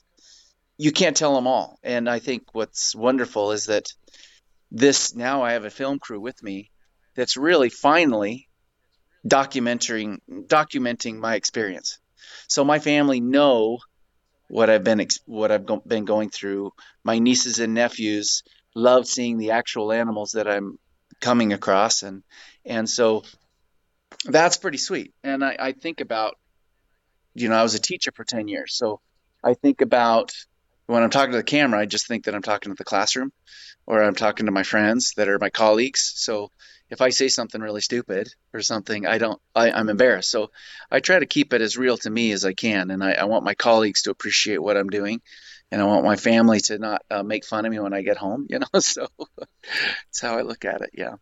you can't tell them all. And I think what's wonderful is that this now I have a film crew with me that's really finally documenting documenting my experience. So my family know what I've been what I've been going through. My nieces and nephews love seeing the actual animals that I'm coming across, and and so that's pretty sweet. And I, I think about, you know, I was a teacher for ten years, so I think about when I'm talking to the camera, I just think that I'm talking to the classroom or I'm talking to my friends that are my colleagues. So if I say something really stupid or something, I don't, I, am embarrassed. So I try to keep it as real to me as I can. And I, I, want my colleagues to appreciate what I'm doing. And I want my family to not uh, make fun of me when I get home, you know? So that's how I look at it. Yeah.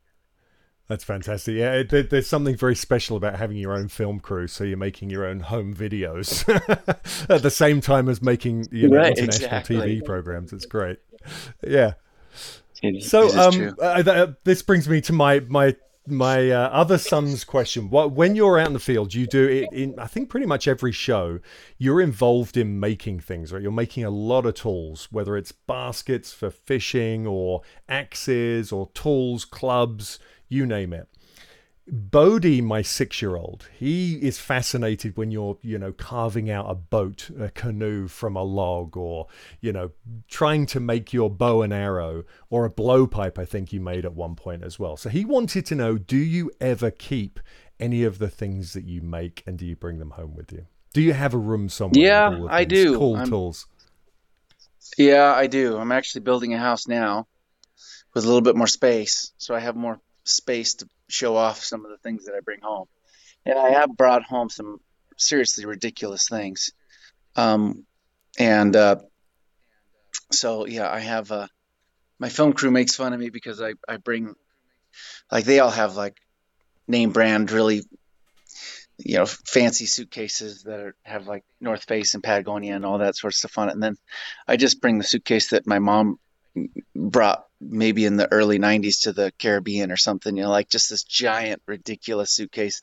That's fantastic. Yeah, it, there's something very special about having your own film crew. So you're making your own home videos at the same time as making you know, right, international exactly. TV programs. It's great. Yeah. so um, uh, uh, this brings me to my my my uh, other son's question what when you're out in the field you do it in i think pretty much every show you're involved in making things right you're making a lot of tools whether it's baskets for fishing or axes or tools clubs you name it. Bodie, my six year old, he is fascinated when you're, you know, carving out a boat, a canoe from a log, or, you know, trying to make your bow and arrow, or a blowpipe, I think you made at one point as well. So he wanted to know do you ever keep any of the things that you make and do you bring them home with you? Do you have a room somewhere? Yeah, I do. Cool I'm, tools. Yeah, I do. I'm actually building a house now with a little bit more space. So I have more space to show off some of the things that I bring home. And I have brought home some seriously ridiculous things. Um, and uh, so, yeah, I have uh, my film crew makes fun of me because I, I bring, like, they all have like name brand, really, you know, fancy suitcases that are, have like North Face and Patagonia and all that sort of stuff on it. And then I just bring the suitcase that my mom brought maybe in the early 90s to the Caribbean or something, you know, like just this giant, ridiculous suitcase.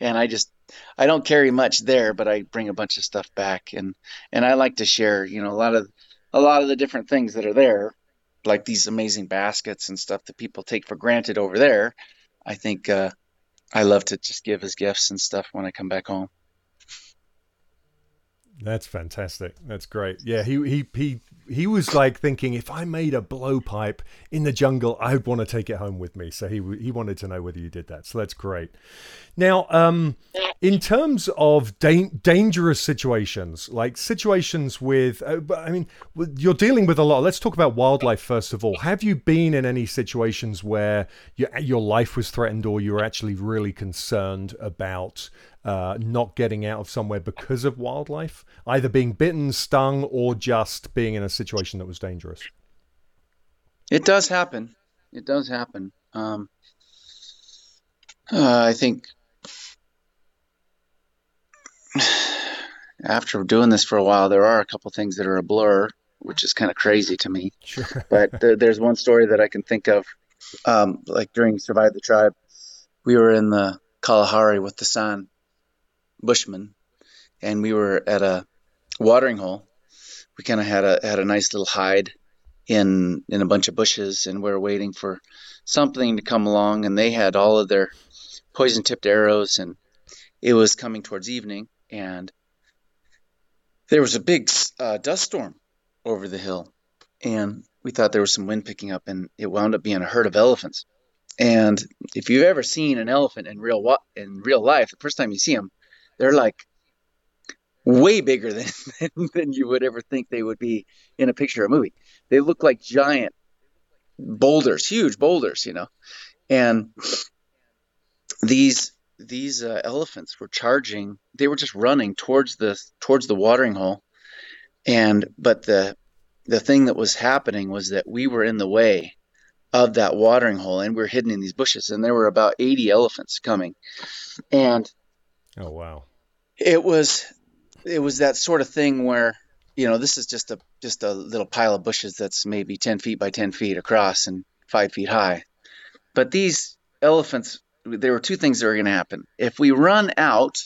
And I just, I don't carry much there, but I bring a bunch of stuff back. And, and I like to share, you know, a lot of, a lot of the different things that are there, like these amazing baskets and stuff that people take for granted over there. I think, uh, I love to just give as gifts and stuff when I come back home. That's fantastic. That's great. Yeah, he he he he was like thinking if I made a blowpipe in the jungle, I'd want to take it home with me. So he he wanted to know whether you did that. So that's great. Now, um, in terms of da- dangerous situations, like situations with, uh, I mean, you're dealing with a lot. Let's talk about wildlife first of all. Have you been in any situations where your your life was threatened, or you were actually really concerned about uh, not getting out of somewhere because of wildlife, either being bitten, stung, or just being in a situation that was dangerous? It does happen. It does happen. Um, uh, I think after doing this for a while, there are a couple things that are a blur, which is kind of crazy to me. Sure. but th- there's one story that I can think of, um, like during Survive the Tribe, we were in the Kalahari with the San, bushman, and we were at a watering hole. We kind of had a had a nice little hide in in a bunch of bushes, and we are waiting for something to come along. And they had all of their poison tipped arrows, and it was coming towards evening, and there was a big uh, dust storm over the hill, and we thought there was some wind picking up, and it wound up being a herd of elephants. And if you've ever seen an elephant in real in real life, the first time you see them, they're like way bigger than, than, you would ever think they would be in a picture or a movie. They look like giant boulders, huge boulders, you know. And these these uh, elephants were charging. They were just running towards the towards the watering hole, and but the the thing that was happening was that we were in the way of that watering hole, and we we're hidden in these bushes. And there were about eighty elephants coming, and Oh wow. It was it was that sort of thing where you know this is just a just a little pile of bushes that's maybe 10 feet by 10 feet across and 5 feet high. But these elephants there were two things that were going to happen. If we run out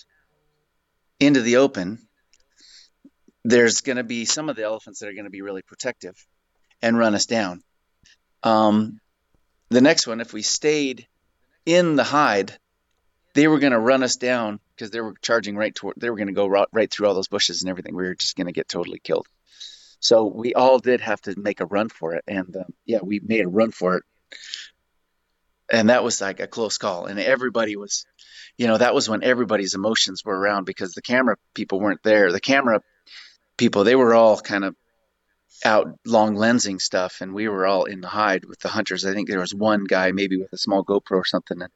into the open there's going to be some of the elephants that are going to be really protective and run us down. Um, the next one if we stayed in the hide they were going to run us down because they were charging right toward, they were going to go right, right through all those bushes and everything. We were just going to get totally killed. So we all did have to make a run for it. And um, yeah, we made a run for it. And that was like a close call. And everybody was, you know, that was when everybody's emotions were around because the camera people weren't there. The camera people, they were all kind of out long lensing stuff, and we were all in the hide with the hunters. I think there was one guy maybe with a small GoPro or something, and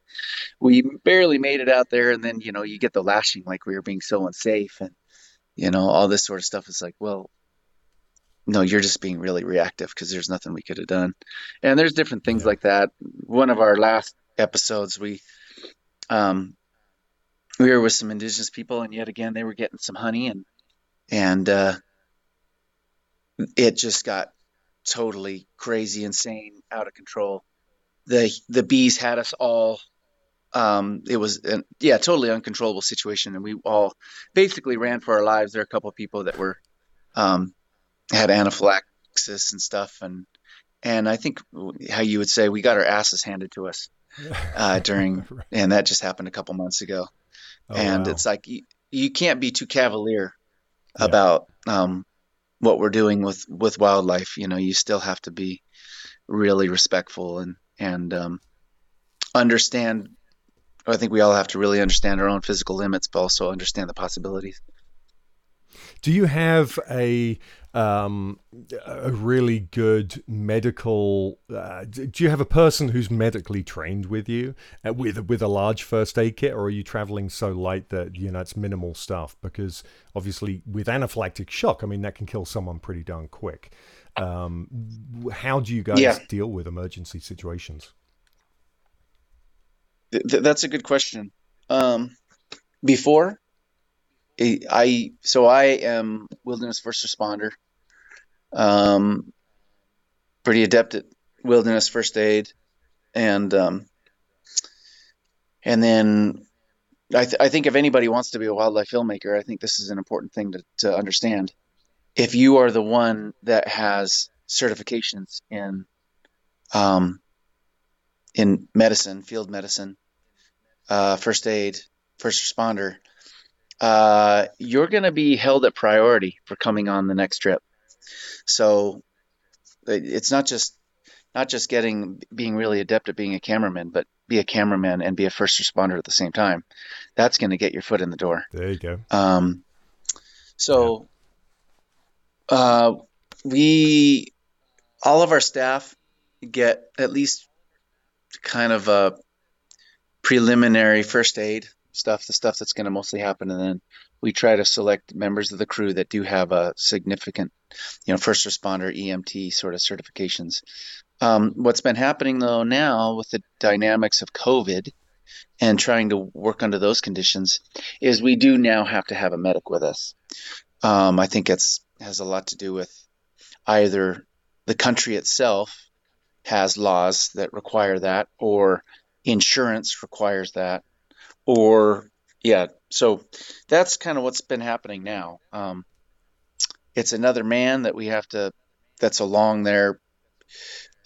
we barely made it out there. And then you know you get the lashing like we were being so unsafe, and you know all this sort of stuff. Is like, well, no, you're just being really reactive because there's nothing we could have done. And there's different things yeah. like that. One of our last episodes, we um, we were with some indigenous people, and yet again they were getting some honey, and and uh, it just got totally crazy, insane, out of control. The the bees had us all. Um, it was an, yeah, totally uncontrollable situation, and we all basically ran for our lives. There are a couple of people that were um, had anaphylaxis and stuff, and and I think how you would say we got our asses handed to us uh, during, and that just happened a couple months ago. Oh, and wow. it's like you, you, can't be too cavalier yeah. about um, what we're doing with with wildlife. You know, you still have to be really respectful and and um, understand. I think we all have to really understand our own physical limits, but also understand the possibilities. Do you have a um, a really good medical? Uh, do you have a person who's medically trained with you uh, with with a large first aid kit, or are you traveling so light that you know it's minimal stuff? Because obviously, with anaphylactic shock, I mean that can kill someone pretty darn quick. Um, how do you guys yeah. deal with emergency situations? Th- that's a good question. Um, before I so I am wilderness first responder. Um, pretty adept at wilderness first aid, and um, and then I, th- I think if anybody wants to be a wildlife filmmaker, I think this is an important thing to, to understand. If you are the one that has certifications in um, in medicine, field medicine, uh, first aid, first responder, uh, you're going to be held at priority for coming on the next trip. So it's not just not just getting being really adept at being a cameraman, but be a cameraman and be a first responder at the same time. That's going to get your foot in the door. There you go. Um, so yeah. uh, we all of our staff get at least kind of a preliminary first aid stuff, the stuff that's going to mostly happen, and then we try to select members of the crew that do have a significant, you know, first responder EMT sort of certifications. Um, what's been happening though now with the dynamics of COVID and trying to work under those conditions is we do now have to have a medic with us. Um, I think it's has a lot to do with either the country itself has laws that require that, or insurance requires that, or yeah so that's kind of what's been happening now um, it's another man that we have to that's along there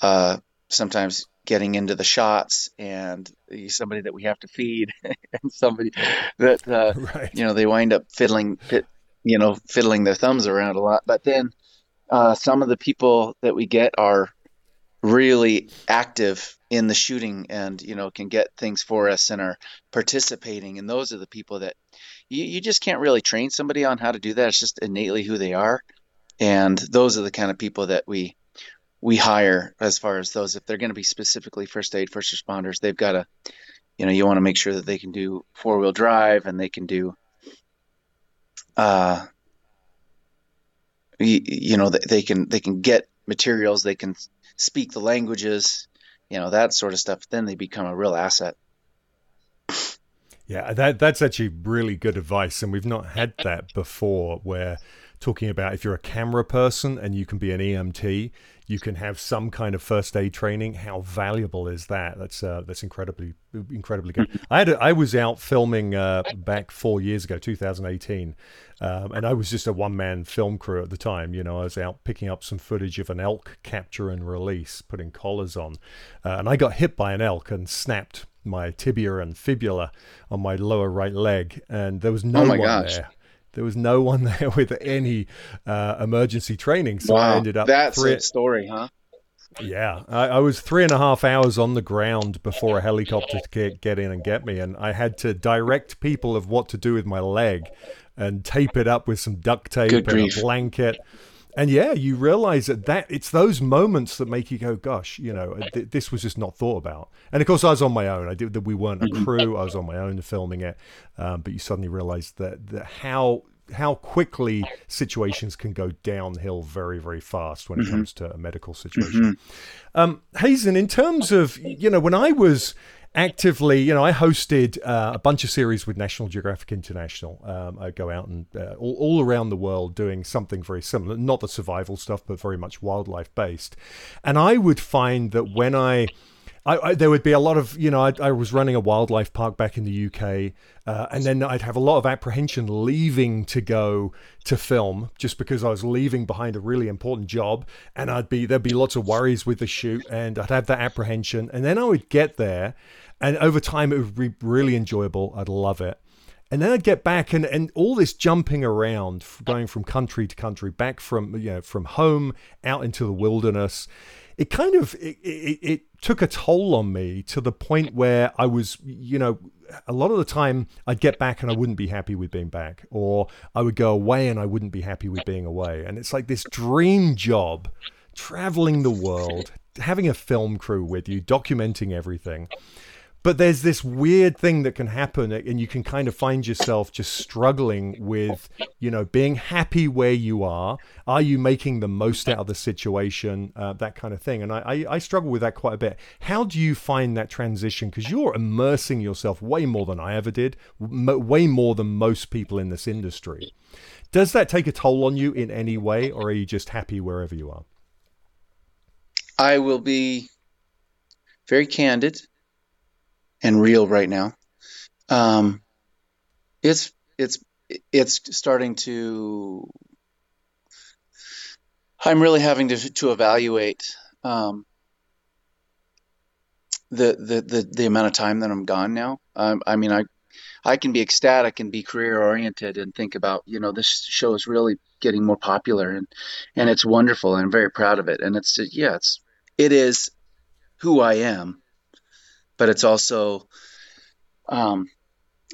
uh, sometimes getting into the shots and somebody that we have to feed and somebody that uh, right. you know they wind up fiddling you know fiddling their thumbs around a lot but then uh, some of the people that we get are really active in the shooting and you know can get things for us and are participating. And those are the people that you, you just can't really train somebody on how to do that. It's just innately who they are. And those are the kind of people that we we hire as far as those. If they're going to be specifically first aid first responders they've got to you know you want to make sure that they can do four wheel drive and they can do uh you, you know they can they can get materials they can speak the languages, you know, that sort of stuff, then they become a real asset. Yeah, that that's actually really good advice, and we've not had that before. Where talking about if you're a camera person and you can be an EMT, you can have some kind of first aid training. How valuable is that? That's uh, that's incredibly incredibly good. Mm-hmm. I had a, I was out filming uh, back four years ago, 2018, um, and I was just a one man film crew at the time. You know, I was out picking up some footage of an elk capture and release, putting collars on, uh, and I got hit by an elk and snapped my tibia and fibula on my lower right leg, and there was no oh one gosh. there there was no one there with any uh, emergency training. So wow, I ended up. That's three- a story, huh? Yeah, I, I, was three and a half hours on the ground before a helicopter could get in and get me, and I had to direct people of what to do with my leg and tape it up with some duct tape Good and grief. a blanket. And yeah, you realize that, that it's those moments that make you go, gosh, you know, th- this was just not thought about. And of course, I was on my own. I did that. We weren't a mm-hmm. crew. I was on my own filming it. Um, but you suddenly realize that, that how how quickly situations can go downhill very very fast when it mm-hmm. comes to a medical situation. Mm-hmm. Um, Hazen, in terms of you know when I was actively, you know, I hosted uh, a bunch of series with National Geographic International. Um, I go out and uh, all, all, around the world doing something very similar, not the survival stuff, but very much wildlife based. And I would find that when I I, I, there would be a lot of, you know, I, I, was running a wildlife park back in the UK, uh, and then I'd have a lot of apprehension leaving to go to film just because I was leaving behind a really important job, and I'd be there'd be lots of worries with the shoot, and I'd have that apprehension, and then I would get there, and over time it would be really enjoyable. I'd love it. And then I'd get back and, and all this jumping around, going from country to country, back from you know from home out into the wilderness it kind of it, it, it, took a toll on me to the point where I was, you know, a lot of the time I'd get back and I wouldn't be happy with being back, or I would go away and I wouldn't be happy with being away. And it's like this dream job, traveling the world, having a film crew with you, documenting everything but there's this weird thing that can happen and you can kind of find yourself just struggling with you know being happy where you are. Are you making the most out of the situation? Uh, that kind of thing. And I, I, I struggle with that quite a bit. How do you find that transition? Because you're immersing yourself way more than i ever did way more than most people in this industry. Does that take a toll on you in any way or are you just happy wherever you are? I will be very candid and real right now. Um, it's it's it's starting to. I'm really having to to evaluate um, the, the the the amount of time that I'm gone now. Um, I mean, I I can be ecstatic and be career oriented and think about you know this show is really getting more popular and and it's wonderful and I'm very proud of it and it's yeah it's it is who I am but it's also um,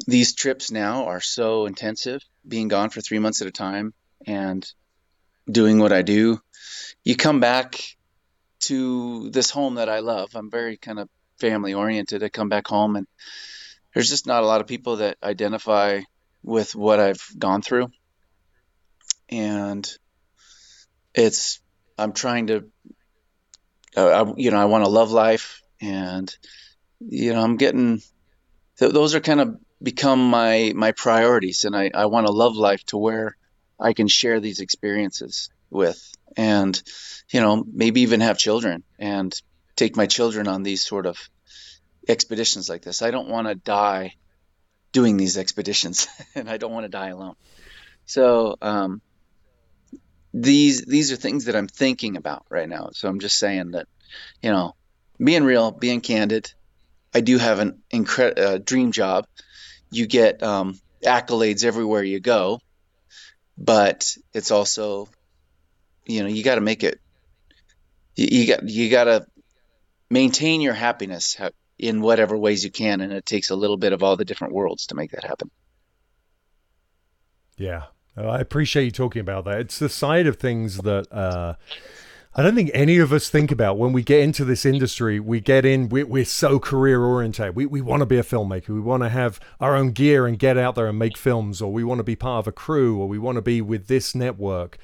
these trips now are so intensive being gone for three months at a time and doing what i do. You come back to this home that i love. I'm very kind of family oriented i come back home and there's just not a lot of people that identify with what i've gone through. And it's i'm trying to uh, I, you know i want to love life and you know, I'm getting th- those are kind of become my my priorities, and I I want to love life to where I can share these experiences with, and you know, maybe even have children and take my children on these sort of expeditions like this. I don't want to die doing these expeditions, and I don't want to die alone. So um, these these are things that I'm thinking about right now. So I'm just saying that, you know, being real, being candid, I do have an incredible uh, dream job. You get um, accolades everywhere you go, but it's also, you know, you got to make it. You, you got you got to maintain your happiness in whatever ways you can, and it takes a little bit of all the different worlds to make that happen. Yeah, I appreciate you talking about that. It's the side of things that. Uh, I don't think any of us think about when we get into this industry. We get in, we're, we're so career oriented. We, we want to be a filmmaker. We want to have our own gear and get out there and make films, or we want to be part of a crew, or we want to be with this network.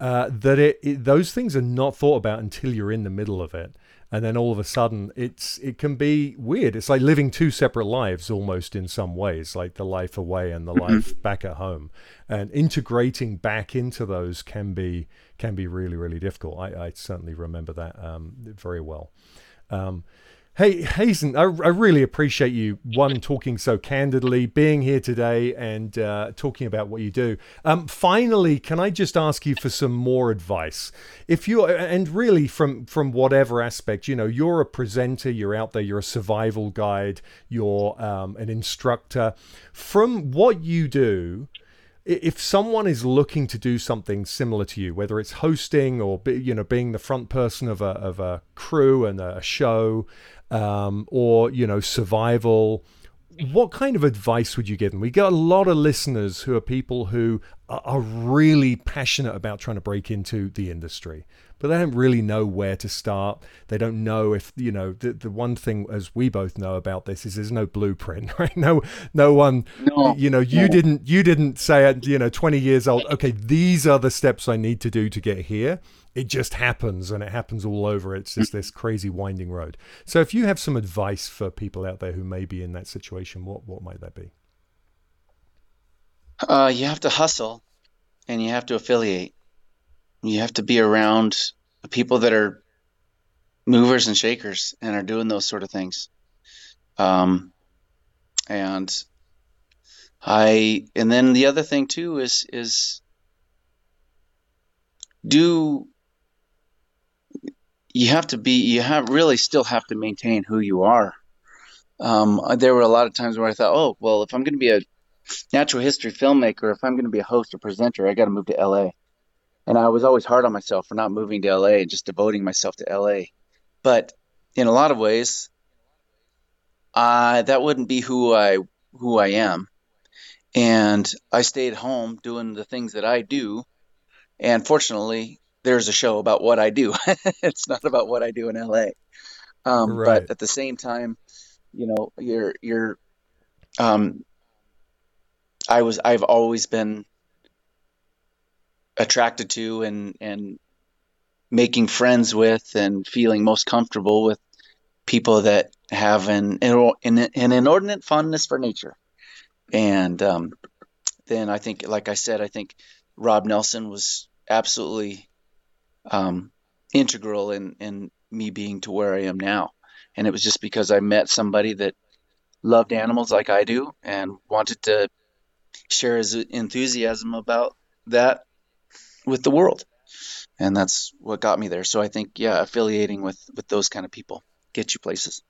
Uh, that it, it, those things are not thought about until you're in the middle of it and then all of a sudden it's it can be weird. It's like living two separate lives almost in some ways like the life away and the mm-hmm. life back at home. And integrating back into those can be can be really really difficult. I, I certainly remember that um, very well. Um, Hey, Hazen, I, I, really appreciate you, one, talking so candidly, being here today and uh, talking about what you do. Um, finally, can I just ask you for some more advice? If you and really from, from whatever aspect, you know, you're a presenter, you're out there, you're a survival guide, you're um, an instructor. From what you do, if someone is looking to do something similar to you, whether it's hosting or you know being the front person of a of a crew and a show, um, or you know survival what kind of advice would you give them? We get a lot of listeners who are people who are really passionate about trying to break into the industry, but they don't really know where to start. They don't know if you know the the one thing as we both know about this is there's no blueprint, right? No, no one. No, you know, you no. didn't you didn't say at you know 20 years old. Okay, these are the steps I need to do to get here it just happens and it happens all over. It's just this crazy winding road. So if you have some advice for people out there who may be in that situation, what what might that be? Uh, you have to hustle and you have to affiliate. You have to be around people that are movers and shakers and are doing those sort of things. Um, and I, and then the other thing too is, is do you have to be you have really still have to maintain who you are um, there were a lot of times where i thought oh well if i'm going to be a natural history filmmaker if i'm going to be a host or presenter i got to move to la and i was always hard on myself for not moving to la and just devoting myself to la but in a lot of ways uh, that wouldn't be who i who i am and i stayed home doing the things that i do and fortunately there's a show about what I do. it's not about what I do in LA. Um, right. But at the same time, you know, you're you're. Um, I was I've always been attracted to and and making friends with and feeling most comfortable with people that have an an, an inordinate fondness for nature. And um, then I think, like I said, I think Rob Nelson was absolutely um, integral in in me being to where I am now. And it was just because I met somebody that loved animals like I do and wanted to share his enthusiasm about that with the world. And that's what got me there. So I think, yeah, affiliating with with those kind of people get you places.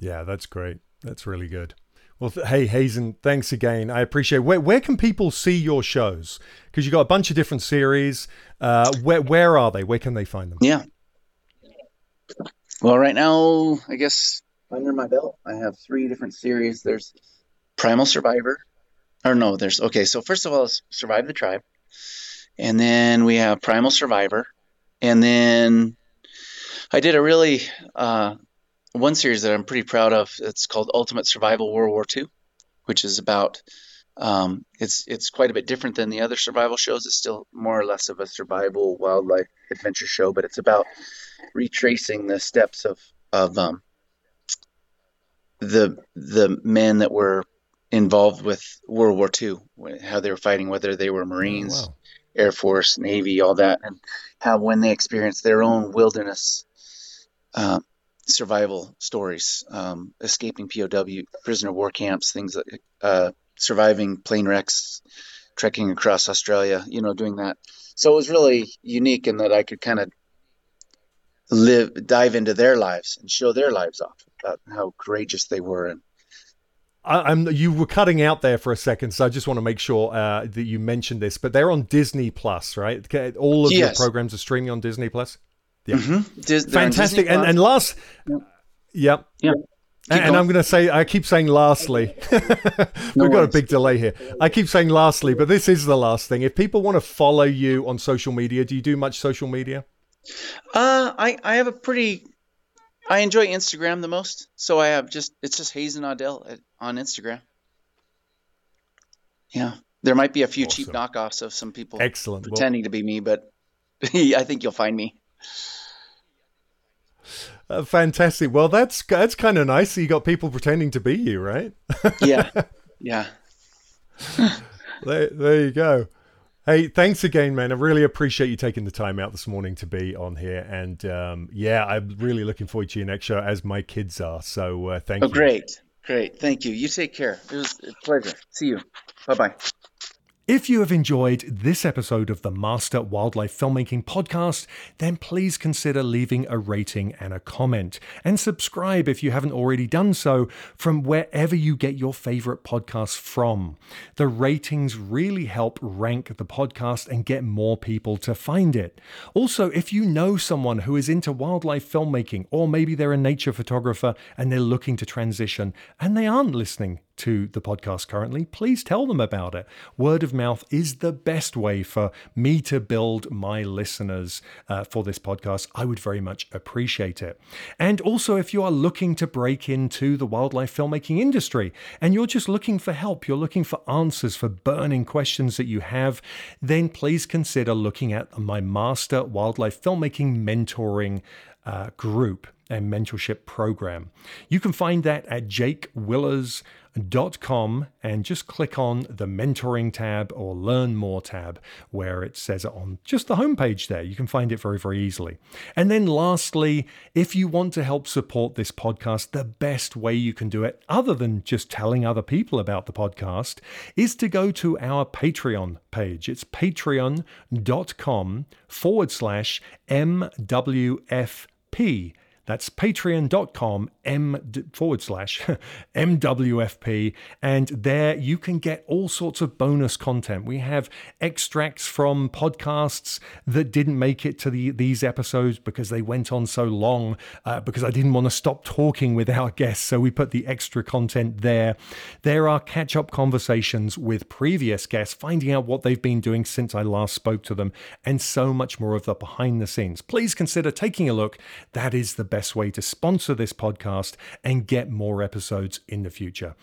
Yeah, that's great. That's really good. Well, th- hey, Hazen, thanks again. I appreciate it. Where, where can people see your shows? Because you've got a bunch of different series. Uh, where, where are they? Where can they find them? Yeah. Well, right now, I guess under my belt, I have three different series. There's Primal Survivor. Or no, there's, okay, so first of all, Survive the Tribe. And then we have Primal Survivor. And then I did a really uh, one series that I'm pretty proud of. It's called Ultimate Survival World War II, which is about um, it's it's quite a bit different than the other survival shows. It's still more or less of a survival wildlife adventure show, but it's about retracing the steps of of um, the the men that were involved with World War II, how they were fighting, whether they were Marines, oh, wow. Air Force, Navy, all that, and how when they experienced their own wilderness uh, survival stories, um, escaping POW, prisoner war camps, things like uh, surviving plane wrecks, trekking across Australia, you know, doing that. So it was really unique in that I could kind of live, dive into their lives and show their lives off about how courageous they were and I, am you were cutting out there for a second, so I just want to make sure uh, that you mentioned this. But they're on Disney Plus, right? All of yes. your programs are streaming on Disney Plus. Yeah. Mm-hmm. Dis- Fantastic. And, and last, yep. Yeah. And, and, I'm going to say, I keep saying lastly. We've no got a big delay here. I keep saying lastly, but this is the last thing. If people want to follow you on social media, do you do much social media? Uh, I, I have a pretty, I enjoy Instagram the most. So I have just, it's just Hazen Audel on Instagram. Yeah. There might be a few awesome. cheap knockoffs of some people Excellent. pretending well, to be me, but I think you'll find me. Uh, fantastic. Well, that's that's kind of nice. You got people pretending to be you, right? yeah, yeah. there, there you go. Hey, thanks again, man. I really appreciate you taking the time out this morning to be on here. And um, yeah, I'm really looking forward to your next show, as my kids are. So uh, thank you. oh, you. Great, great. Thank you. You take care. It was a pleasure. See you. Bye bye. If you have enjoyed this episode of the Master Wildlife Filmmaking Podcast, then please consider leaving a rating and a comment. And subscribe if you haven't already done so from wherever you get your favorite podcasts from. The ratings really help rank the podcast and get more people to find it. Also, if you know someone who is into wildlife filmmaking, or maybe they're a nature photographer and they're looking to transition and they aren't listening to the podcast currently, please tell them about it. Word of mouth is the best way for me to build my listeners uh, for this podcast. I would very much appreciate it. And also, if you are looking to break into the wildlife filmmaking industry and you're just looking for help, you're looking for answers for burning questions that you have, then please consider looking at my Master Wildlife Filmmaking Mentoring uh, group and mentorship program. You can find that at jakewillers.com and just click on the mentoring tab or learn more tab where it says it on just the homepage there. You can find it very, very easily. And then lastly, if you want to help support this podcast, the best way you can do it, other than just telling other people about the podcast, is to go to our Patreon page. It's patreon.com forward slash MWFP. That's patreon.com m forward slash MWFP. And there you can get all sorts of bonus content. We have extracts from podcasts that didn't make it to the, these episodes because they went on so long, uh, because I didn't want to stop talking with our guests. So we put the extra content there. There are catch up conversations with previous guests, finding out what they've been doing since I last spoke to them, and so much more of the behind the scenes. Please consider taking a look. That is the best best way to sponsor this podcast and get more episodes in the future.